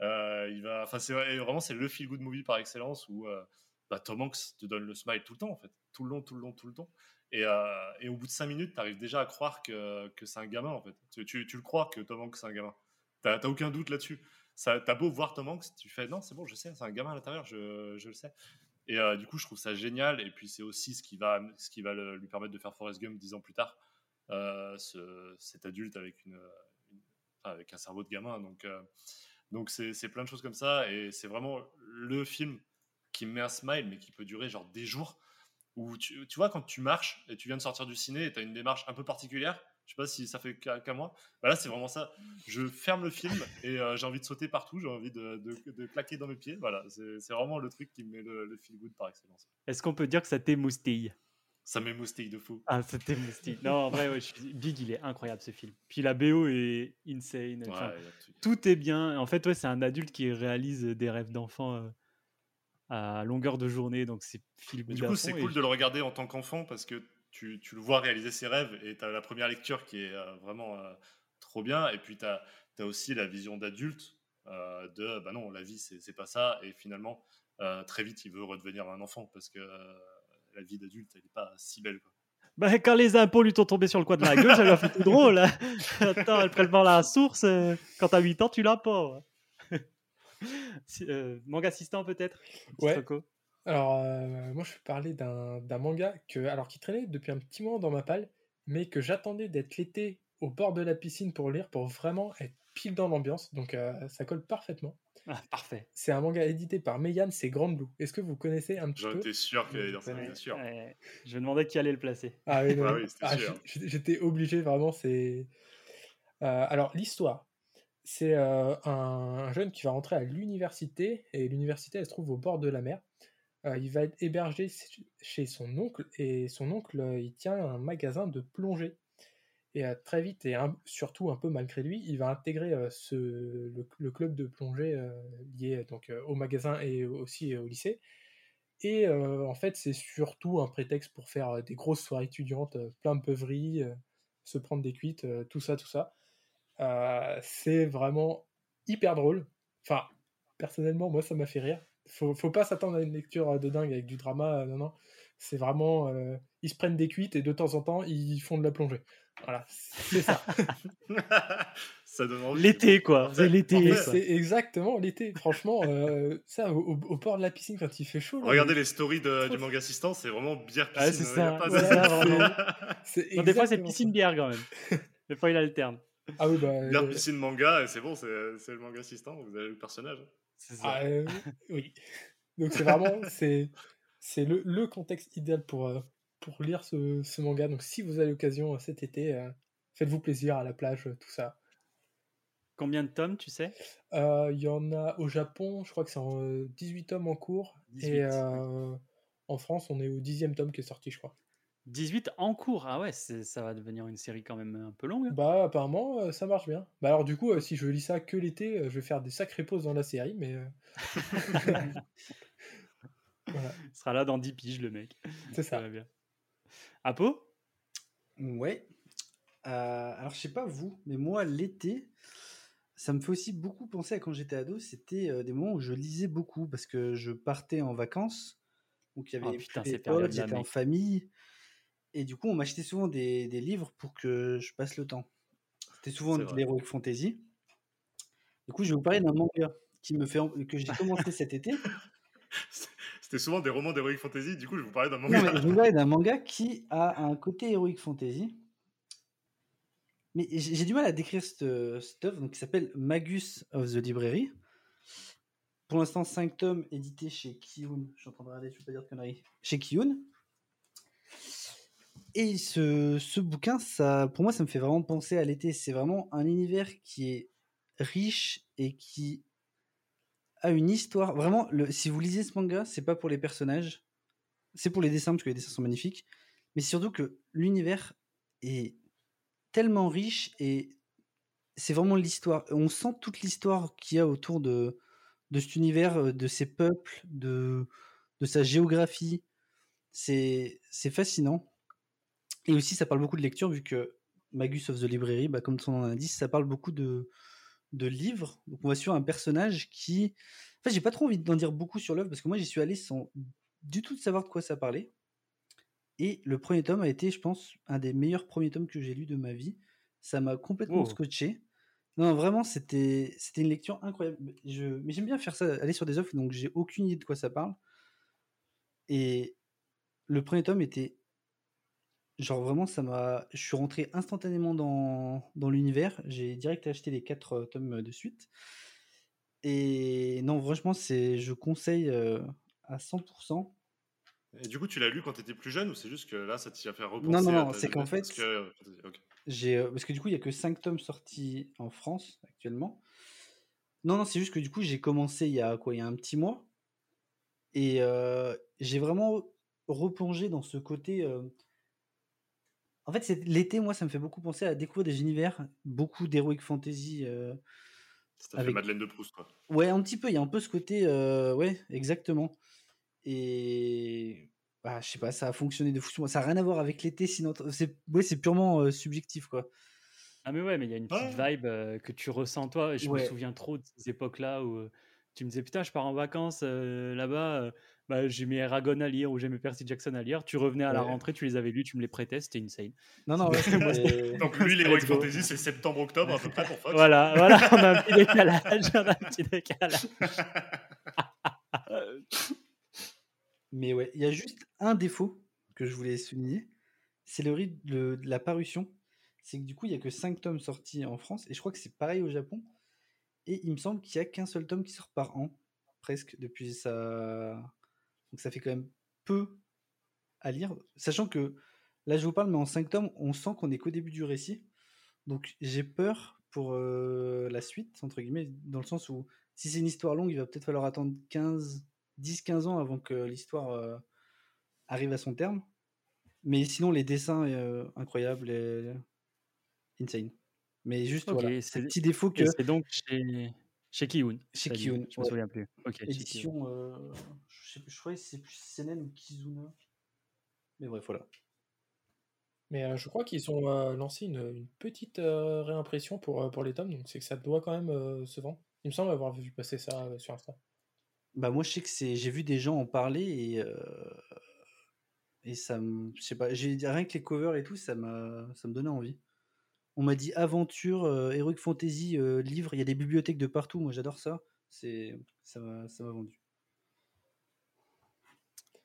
Speaker 2: Euh, il vraiment c'est le feel good movie par excellence où euh, bah, Tom Hanks te donne le smile tout le temps tout le long, tout le long, tout le temps. Et, au bout de 5 minutes, tu arrives déjà à croire que, c'est un gamin. Tu, le crois que Tom Hanks c'est un gamin. T'as aucun doute là-dessus. T'as beau voir Tom Hanks, tu fais non, c'est bon, je sais, c'est un gamin à l'intérieur, je, le sais. Et du coup, je trouve ça génial. Et puis, c'est aussi ce qui va, lui permettre de faire Forrest Gump dix ans plus tard. Ce- cet adulte avec, une, avec un cerveau de gamin. Donc, euh, donc c'est plein de choses comme ça. Et c'est vraiment le film qui me met un smile, mais qui peut durer genre des jours. Où tu, vois, quand tu marches et tu viens de sortir du ciné et tu as une démarche un peu particulière, je sais pas si ça fait qu'à qu'à moi, bah là c'est vraiment ça. Je ferme le film et euh, j'ai envie de sauter partout, j'ai envie de, claquer dans mes pieds. Voilà, c'est c'est vraiment le truc qui me met le, le feel good par excellence.
Speaker 1: Est-ce qu'on peut dire que ça t'émoustille?
Speaker 2: Ça m'émoustille de fou.
Speaker 1: Ah, ça t'émoustille. (laughs) Non, en vrai, ouais, je suis- Big, il est incroyable ce film. Puis la BO est insane.
Speaker 2: Ouais,
Speaker 1: Enfin,
Speaker 2: tout.
Speaker 1: est bien. En fait, ouais, c'est un adulte qui réalise des rêves d'enfant euh, à longueur de journée, donc c'est good
Speaker 2: du coup, c'est cool de le regarder en tant qu'enfant parce que tu, tu le vois réaliser ses rêves et tu as la première lecture qui est euh, vraiment euh, trop bien. Et puis, tu as, aussi la vision d'adulte de bah non, la vie, c'est c'est pas ça. Et finalement, très vite, il veut redevenir un enfant parce que la vie d'adulte, elle n'est pas si belle. Quoi.
Speaker 1: Bah, quand les impôts lui sont tombés sur le coin de la gueule, ça lui a fait tout drôle. hein. (laughs) Attends, le prélèvement à la source, euh, quand t'as 8 ans, tu l'as pas. ouais. (laughs) Euh, manga assistant peut-être
Speaker 3: Ouais. Alors, euh, moi, je vais parler d'un d'un manga que, alors, qui traînait depuis un petit moment dans ma palle, mais que j'attendais d'être l'été au bord de la piscine pour lire, pour vraiment être pile dans l'ambiance. Donc, euh, ça colle parfaitement.
Speaker 1: Ah, Parfait.
Speaker 3: C'est un manga édité par Meian, c'est Grand Blue. Est-ce que vous connaissez un petit
Speaker 2: J'en
Speaker 3: peu
Speaker 2: étais sûr qu'il allait dire ça, bien sûr.
Speaker 1: Ouais, je me demandais qui allait le placer.
Speaker 3: Ah oui,
Speaker 2: Ah oui, c'était
Speaker 3: ah, J'étais obligé, vraiment, c'est... Euh, alors, l'histoire, c'est euh, un, un jeune qui va rentrer à l'université, et l'université, elle se trouve au bord de la mer. Euh, il va être hébergé chez son oncle, et son oncle, il tient un magasin de plongée. Et euh, très vite, et surtout un peu malgré lui, il va intégrer euh, le, club de plongée euh, lié donc, au magasin et aussi au lycée. Et en fait, c'est surtout un prétexte pour faire des grosses soirées étudiantes, plein de beuveries, euh, se prendre des cuites, tout ça, tout ça. C'est vraiment hyper drôle. Enfin, personnellement, moi, ça m'a fait rire. Faut, faut pas s'attendre à une lecture de dingue avec du drama, non, non. C'est vraiment, ils se prennent des cuites et de temps en temps, ils font de la plongée. Voilà, c'est ça. (laughs)
Speaker 2: ça.
Speaker 1: L'été, quoi. C'est l'été.
Speaker 3: c'est exactement l'été. Franchement, euh, ça, au, au- bord de la piscine, quand il fait chaud. là,
Speaker 2: Regardez les stories de- du manga assistant, c'est vraiment bière
Speaker 1: Ouais,
Speaker 2: piscine.
Speaker 1: c'est
Speaker 2: a
Speaker 1: ça,
Speaker 2: pas de- (laughs)
Speaker 1: des fois, c'est piscine bière quand même. Des fois, il alterne.
Speaker 3: Ah oui, bah.
Speaker 2: Bière
Speaker 3: euh,
Speaker 2: piscine manga, et c'est bon, c'est le manga assistant, vous avez le personnage.
Speaker 1: C'est ça.
Speaker 3: Ah, euh, oui. Donc c'est vraiment c'est c'est le, le contexte idéal pour, euh, pour lire ce, ce manga. Donc si vous avez l'occasion euh, cet été, euh, faites-vous plaisir à la plage, euh, tout ça.
Speaker 1: Combien de tomes, tu sais?
Speaker 3: Euh, Il y en a au Japon, je crois que c'est en euh, 18 tomes en cours.
Speaker 1: 18,
Speaker 3: et euh, en France, on est au dixième tome qui est sorti, je crois.
Speaker 1: 18 en cours? Ah ouais, ça va devenir une série quand même un peu longue. hein.
Speaker 3: Bah apparemment, euh, ça marche bien. Bah alors du coup, si je lis ça que l'été, je vais faire des sacrées pauses dans la série, mais... (laughs) (laughs) voilà,
Speaker 1: Il sera là dans 10 piges, le mec.
Speaker 3: c'est ça.
Speaker 1: va bien. Apo
Speaker 4: Ouais. Euh, alors, je sais pas vous, mais moi, l'été, ça me fait aussi beaucoup penser à quand j'étais ado. C'était euh, des moments où je lisais beaucoup parce que je partais en vacances. Donc, il y
Speaker 1: Oh
Speaker 4: avait
Speaker 1: putain,
Speaker 4: plus
Speaker 1: ces
Speaker 4: les potes, j'étais en famille. Et du coup, on m'achetait souvent des, des livres pour que je passe le temps. C'était souvent de l'heroic fantasy. Du coup, je vais vous parler d'un manga qui me fait que j'ai commencé cet été. (laughs)
Speaker 2: C'était souvent des romans d'Heroic Fantasy, du coup, je vous parler d'un
Speaker 4: Non,
Speaker 2: manga.
Speaker 4: mais je vous parler d'un manga qui a un côté heroic fantasy. Mais j'ai du mal à décrire cette, cette œuvre, donc qui s'appelle Magus of the Library. Pour l'instant, 5 tomes édités chez Kiyun. Je suis en train de regarder, je ne vais pas dire de conneries. Chez Kiyun. Et ce, ce bouquin, ça, pour moi, ça me fait vraiment penser à l'été. C'est vraiment un univers qui est riche et qui a une histoire. Vraiment, si vous lisez ce manga, c'est pas pour les personnages, c'est pour les dessins parce que les dessins sont magnifiques, mais surtout que l'univers est tellement riche et c'est vraiment l'histoire. On sent toute l'histoire qu'il y a autour de, de cet univers, euh, de ces peuples, de, de sa géographie. C'est fascinant. Et aussi, ça parle beaucoup de lecture, vu que Magus of the Library, bah, comme son nom ça parle beaucoup de, de livre. Donc on va suivre un personnage qui. En fait, j'ai pas trop envie d'en dire beaucoup sur l'œuvre parce que moi j'y suis allé sans du tout savoir de quoi ça parlait. Et le premier tome a été, je pense, un des meilleurs premiers tomes que j'ai lu de ma vie. Ça m'a complètement
Speaker 1: Oh.
Speaker 4: scotché. Non, vraiment, c'était c'était une lecture incroyable. Je, mais j'aime bien faire ça, aller sur des œuvres, donc j'ai aucune idée de quoi ça parle. Et le premier tome était genre vraiment, ça m'a. Je suis rentré instantanément dans, dans l'univers. J'ai direct acheté les quatre euh, tomes de suite. Et non, franchement, c'est, je conseille euh, à 100%.
Speaker 2: Et du coup, tu l'as lu quand tu étais plus jeune ou c'est juste que là, ça t'y a fait repenser
Speaker 4: Non, non, non, c'est qu'en fait,
Speaker 2: parce que-.
Speaker 4: J'ai, euh, parce que du coup, il y a que 5 tomes sortis en France actuellement. Non, non, c'est juste que du coup, j'ai commencé il y a quoi, il y a un petit mois. Et euh, j'ai vraiment replongé dans ce côté. euh, En fait, c'est l'été, moi, ça me fait beaucoup penser à découvrir des univers, beaucoup d'heroic fantasy. euh,
Speaker 2: Ça fait
Speaker 4: avec-
Speaker 2: Madeleine de Proust, quoi.
Speaker 4: Ouais, un petit peu. Il y a un peu ce côté. euh, ouais, exactement. Et. Bah, je sais pas, ça a fonctionné de fou. Ça n'a rien à voir avec l'été, sinon. C'est ouais, c'est purement euh, subjectif, quoi.
Speaker 1: Ah mais ouais, mais il y a une petite vibe euh, que tu ressens toi. Et je
Speaker 4: Ouais.
Speaker 1: me souviens trop de ces époques-là où euh, tu me disais putain, je pars en vacances euh, là-bas. euh, bah, j'ai mes Aragon à lire ou j'ai mes Percy Jackson à lire. Tu revenais à la
Speaker 4: Ouais.
Speaker 1: rentrée, tu les avais lus, tu me les prêtais, c'était insane.
Speaker 4: Non, non, ouais,
Speaker 1: Moi,
Speaker 4: c'était-
Speaker 2: Donc lui,
Speaker 1: Let's
Speaker 2: l'Heroic. Fantasy, c'est septembre-octobre à peu près pour Fox.
Speaker 1: Voilà, voilà, on a un petit décalage, on a un petit décalage. (laughs)
Speaker 4: Mais ouais, il y a juste un défaut que je voulais souligner, c'est le rythme de de la parution. C'est que du coup, il y a que 5 tomes sortis en France, et je crois que c'est pareil au Japon. Et il me semble qu'il y a qu'un seul tome qui sort par an, presque, depuis ça. Donc ça fait quand même peu à lire. Sachant que là, je vous parle, mais en 5 tomes, on sent qu'on est qu'au début du récit. Donc j'ai peur pour euh, la suite, entre guillemets, dans le sens où si c'est une histoire longue, il va peut-être falloir attendre 15, 10-15 ans avant que l'histoire euh, arrive à son terme. Mais sinon, les dessins euh, incroyables et insane. Mais juste, voilà,
Speaker 1: c'est
Speaker 4: c'est petit défaut que
Speaker 1: c'est donc chez, chez Kiyun.
Speaker 4: chez Kiyun.
Speaker 1: Je me
Speaker 4: ouais.
Speaker 1: souviens plus.
Speaker 4: Édition, euh, je, sais plus, je crois que c'est plus Senen ou Kizuna. Mais bref, voilà.
Speaker 3: Mais euh, je crois qu'ils ont euh, lancé une, une petite euh, réimpression pour, euh, pour les tomes, donc c'est que ça doit quand même euh, se vendre. Il me semble avoir vu passer ça euh, sur Insta.
Speaker 4: Bah moi je sais que c'est j'ai vu des gens en parler et euh, et ça me je sais pas j'ai rien que les covers et tout ça m'a ça me donnait envie. On m'a dit aventure euh, heroic fantasy euh, livre, il y a des bibliothèques de partout, moi j'adore ça. C'est ça m'a ça m'a vendu.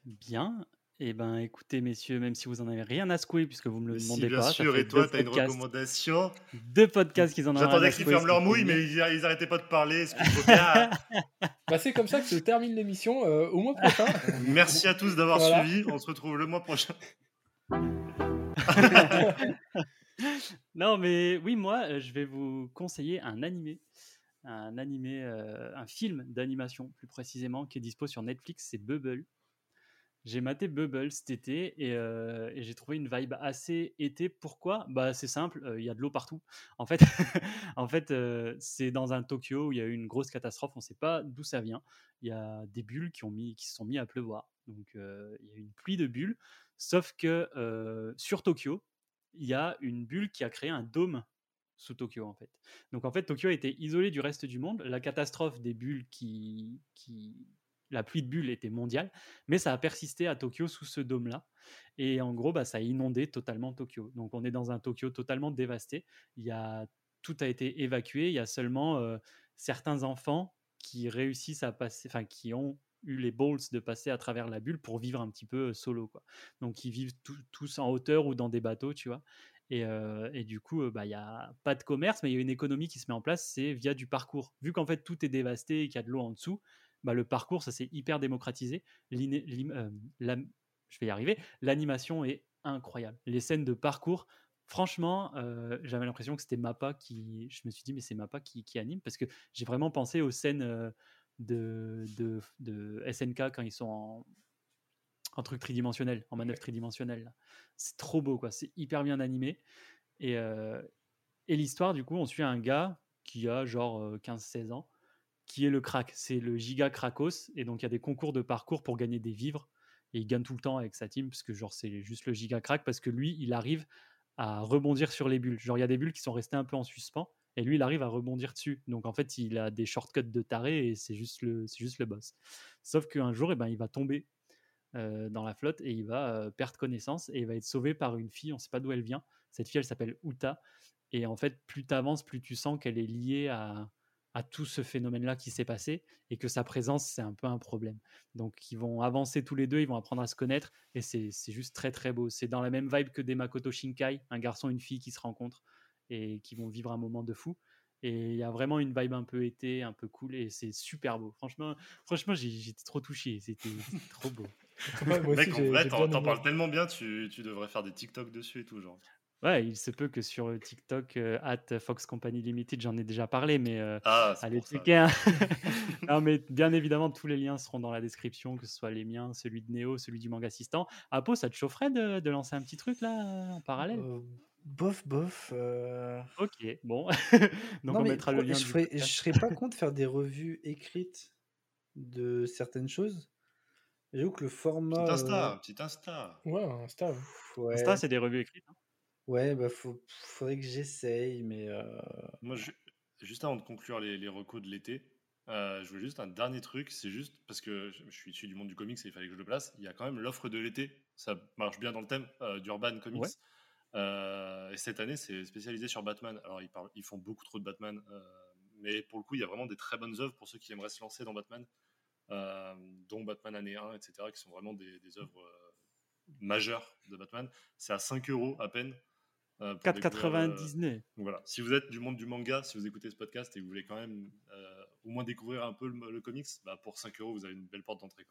Speaker 1: Bien. Eh ben, écoutez, messieurs, même si vous en avez rien à secouer, puisque vous me le
Speaker 2: Mais si,
Speaker 1: demandez
Speaker 2: bien
Speaker 1: pas, ça
Speaker 2: sûr,
Speaker 1: fait
Speaker 2: et toi,
Speaker 1: deux
Speaker 2: tu as une
Speaker 1: podcasts-
Speaker 2: recommandation.
Speaker 1: Deux podcasts qu'ils en ont
Speaker 2: J'attendais qu'ils ferment leur
Speaker 1: c'est
Speaker 2: mouille,
Speaker 1: bien.
Speaker 2: mais ils, ils arrêtaient pas de parler. bien. (laughs)
Speaker 3: Bah, c'est comme ça que se termine l'émission euh, au mois prochain. (laughs)
Speaker 2: Merci à tous d'avoir
Speaker 3: Voilà.
Speaker 2: suivi. On se retrouve le mois prochain. (laughs) (laughs)
Speaker 1: Non, mais oui, moi, euh, je vais vous conseiller un animé. Un animé, euh, un film d'animation, plus précisément, qui est dispo sur Netflix, c'est Bubble. J'ai maté Bubble cet été et, euh, j'ai trouvé une vibe assez été. Pourquoi? Bah c'est simple, il y a de l'eau partout. En fait, (laughs) en fait, c'est dans un Tokyo où il y a eu une grosse catastrophe. On ne sait pas d'où ça vient. Il y a des bulles qui ont mis, qui se sont mis à pleuvoir. Donc il y a une pluie de bulles. Sauf que sur Tokyo, il y a une bulle qui a créé un dôme sous Tokyo en fait. Donc en fait, Tokyo a été isolé du reste du monde. La catastrophe des bulles qui, la pluie de bulles était mondiale, mais ça a persisté à Tokyo sous ce dôme-là. Et en gros, bah, ça a inondé totalement Tokyo. Donc on est dans un Tokyo totalement dévasté. Il y a, tout a été évacué. Il y a seulement euh, certains enfants qui réussissent à passer, enfin qui ont eu les balls de passer à travers la bulle pour vivre un petit peu euh, solo. Quoi. Donc ils vivent tous en hauteur ou dans des bateaux, tu vois. Et, euh, et du coup, euh, bah, il n'y a pas de commerce, mais il y a une économie qui se met en place, c'est via du parcours. Vu qu'en fait tout est dévasté et qu'il y a de l'eau en dessous, bah, le parcours, ça s'est hyper démocratisé. Je vais y arriver. L'animation est incroyable. Les scènes de parcours, franchement, j'avais l'impression que c'était Mappa qui. Je me suis dit, mais c'est Mappa qui, anime parce que j'ai vraiment pensé aux scènes de, de, de SNK quand ils sont en, en truc tridimensionnel, en manœuvre tridimensionnelle. C'est trop beau, quoi. C'est hyper bien animé. Et, euh, et l'histoire, du coup, on suit un gars qui a genre euh, 15-16 ans, qui est le crack. C'est le giga Krakos. Et donc, il y a des concours de parcours pour gagner des vivres. Et il gagne tout le temps avec sa team, parce que genre, c'est juste le giga crack, parce que lui, il arrive à rebondir sur les bulles. Genre, il y a des bulles qui sont restées un peu en suspens. Et lui, il arrive à rebondir dessus. Donc en fait, il a des shortcuts de taré et c'est juste le, c'est juste le boss. Sauf qu'un jour, eh ben, il va tomber euh, dans la flotte et il va euh, perdre connaissance et il va être sauvé par une fille. On ne sait pas d'où elle vient. Cette fille, elle s'appelle Uta. Et en fait, plus tu avances, plus tu sens qu'elle est liée à, à tout ce phénomène-là qui s'est passé et que sa présence, c'est un peu un problème. Donc, ils vont avancer tous les deux, ils vont apprendre à se connaître et c'est c'est juste très très beau. C'est dans la même vibe que des Makoto Shinkai, un garçon une fille qui se rencontrent et qui vont vivre un moment de fou. Et il y a vraiment une vibe un peu été, un peu cool et c'est super beau. Franchement, franchement j'ai- j'étais trop touché, c'était trop beau. (laughs)
Speaker 3: Ouais, moi aussi,
Speaker 2: Mec, en
Speaker 3: j'ai-
Speaker 2: vrai,
Speaker 3: j'ai
Speaker 2: t'en parles tellement bien, tu, tu devrais faire des TikTok dessus et tout, genre.
Speaker 1: Ouais, il se peut que sur TikTok, euh, at Fox Company Limited, j'en ai déjà parlé, mais euh,
Speaker 2: Ah,
Speaker 1: allez checker. hein. (laughs) non, mais bien évidemment, tous les liens seront dans la description, que ce soit les miens, celui de Néo, celui du manga assistant. Apo, ça te chaufferait de, de lancer un petit truc là, en parallèle?
Speaker 4: Euh, bof, bof. euh,
Speaker 1: Ok, bon. (laughs) Donc
Speaker 4: non,
Speaker 1: on
Speaker 4: mais
Speaker 1: mettra le lien.
Speaker 4: Je
Speaker 1: du
Speaker 4: ferais,
Speaker 1: podcast.
Speaker 4: je serais pas contre faire des revues écrites de certaines choses. J'avoue que le format.
Speaker 2: Petit Insta,
Speaker 4: euh,
Speaker 2: petit Insta.
Speaker 3: Ouais, Insta. ouais.
Speaker 4: ouais,
Speaker 1: Insta, c'est des revues écrites. hein.
Speaker 4: ouais, bah faut, faudrait que j'essaye, mais. euh,
Speaker 2: Moi, je- juste avant de conclure les, les recos de l'été, euh, je voulais juste un dernier truc. C'est juste parce que je je suis issu du monde du comics et il fallait que je le place. Il y a quand même l'offre de l'été. Ça marche bien dans le thème euh, d'Urban Comics.
Speaker 1: Ouais.
Speaker 2: Euh, et cette année, c'est spécialisé sur Batman. Alors, ils, parlent- ils font beaucoup trop de Batman. euh, mais pour le coup, il y a vraiment des très bonnes œuvres pour ceux qui aimeraient se lancer dans Batman, euh, dont Batman année 1, etc., qui sont vraiment des, des œuvres euh, majeures de Batman. C'est à 5 euros à peine. euh, pour découvrir, euh,
Speaker 1: 4,99.
Speaker 2: donc voilà, si vous êtes du monde du manga, si vous écoutez ce podcast et que vous voulez quand même euh, au moins découvrir un peu le, le comics, bah pour 5 euros, vous avez une belle porte d'entrée.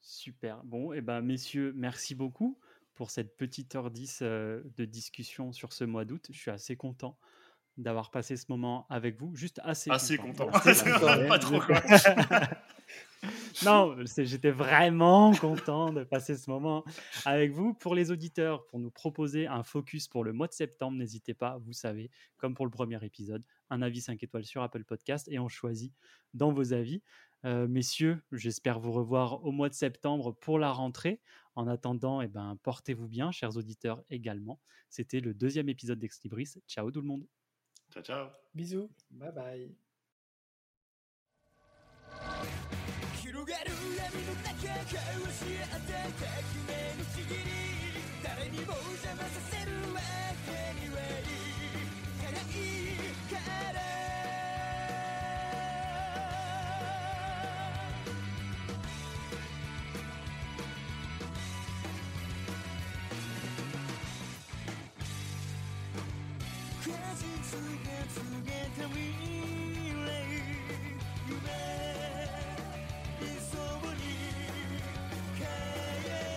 Speaker 1: Super. Bon, et ben messieurs, merci beaucoup pour cette petite heure 10 euh, de discussion sur ce mois d'août. Je suis assez content d'avoir passé ce moment avec vous. Juste assez,
Speaker 2: Assez content.
Speaker 1: C'est ça. (laughs)
Speaker 2: pas trop, (laughs) quoi.
Speaker 1: non, j'étais vraiment content de passer ce moment avec vous. Pour les auditeurs, pour nous proposer un focus pour le mois de septembre, n'hésitez pas, vous savez, comme pour le premier épisode, un avis 5 étoiles sur Apple Podcast et on choisit dans vos avis. Euh, messieurs, j'espère vous revoir au mois de septembre pour la rentrée. En attendant, eh ben, portez-vous bien, chers auditeurs également. C'était le deuxième épisode d'Ex Libris. Ciao tout le monde.
Speaker 2: Ciao, ciao.
Speaker 3: Bisous.
Speaker 4: Bye bye.
Speaker 9: 広 get すげえた未来夢理想に変え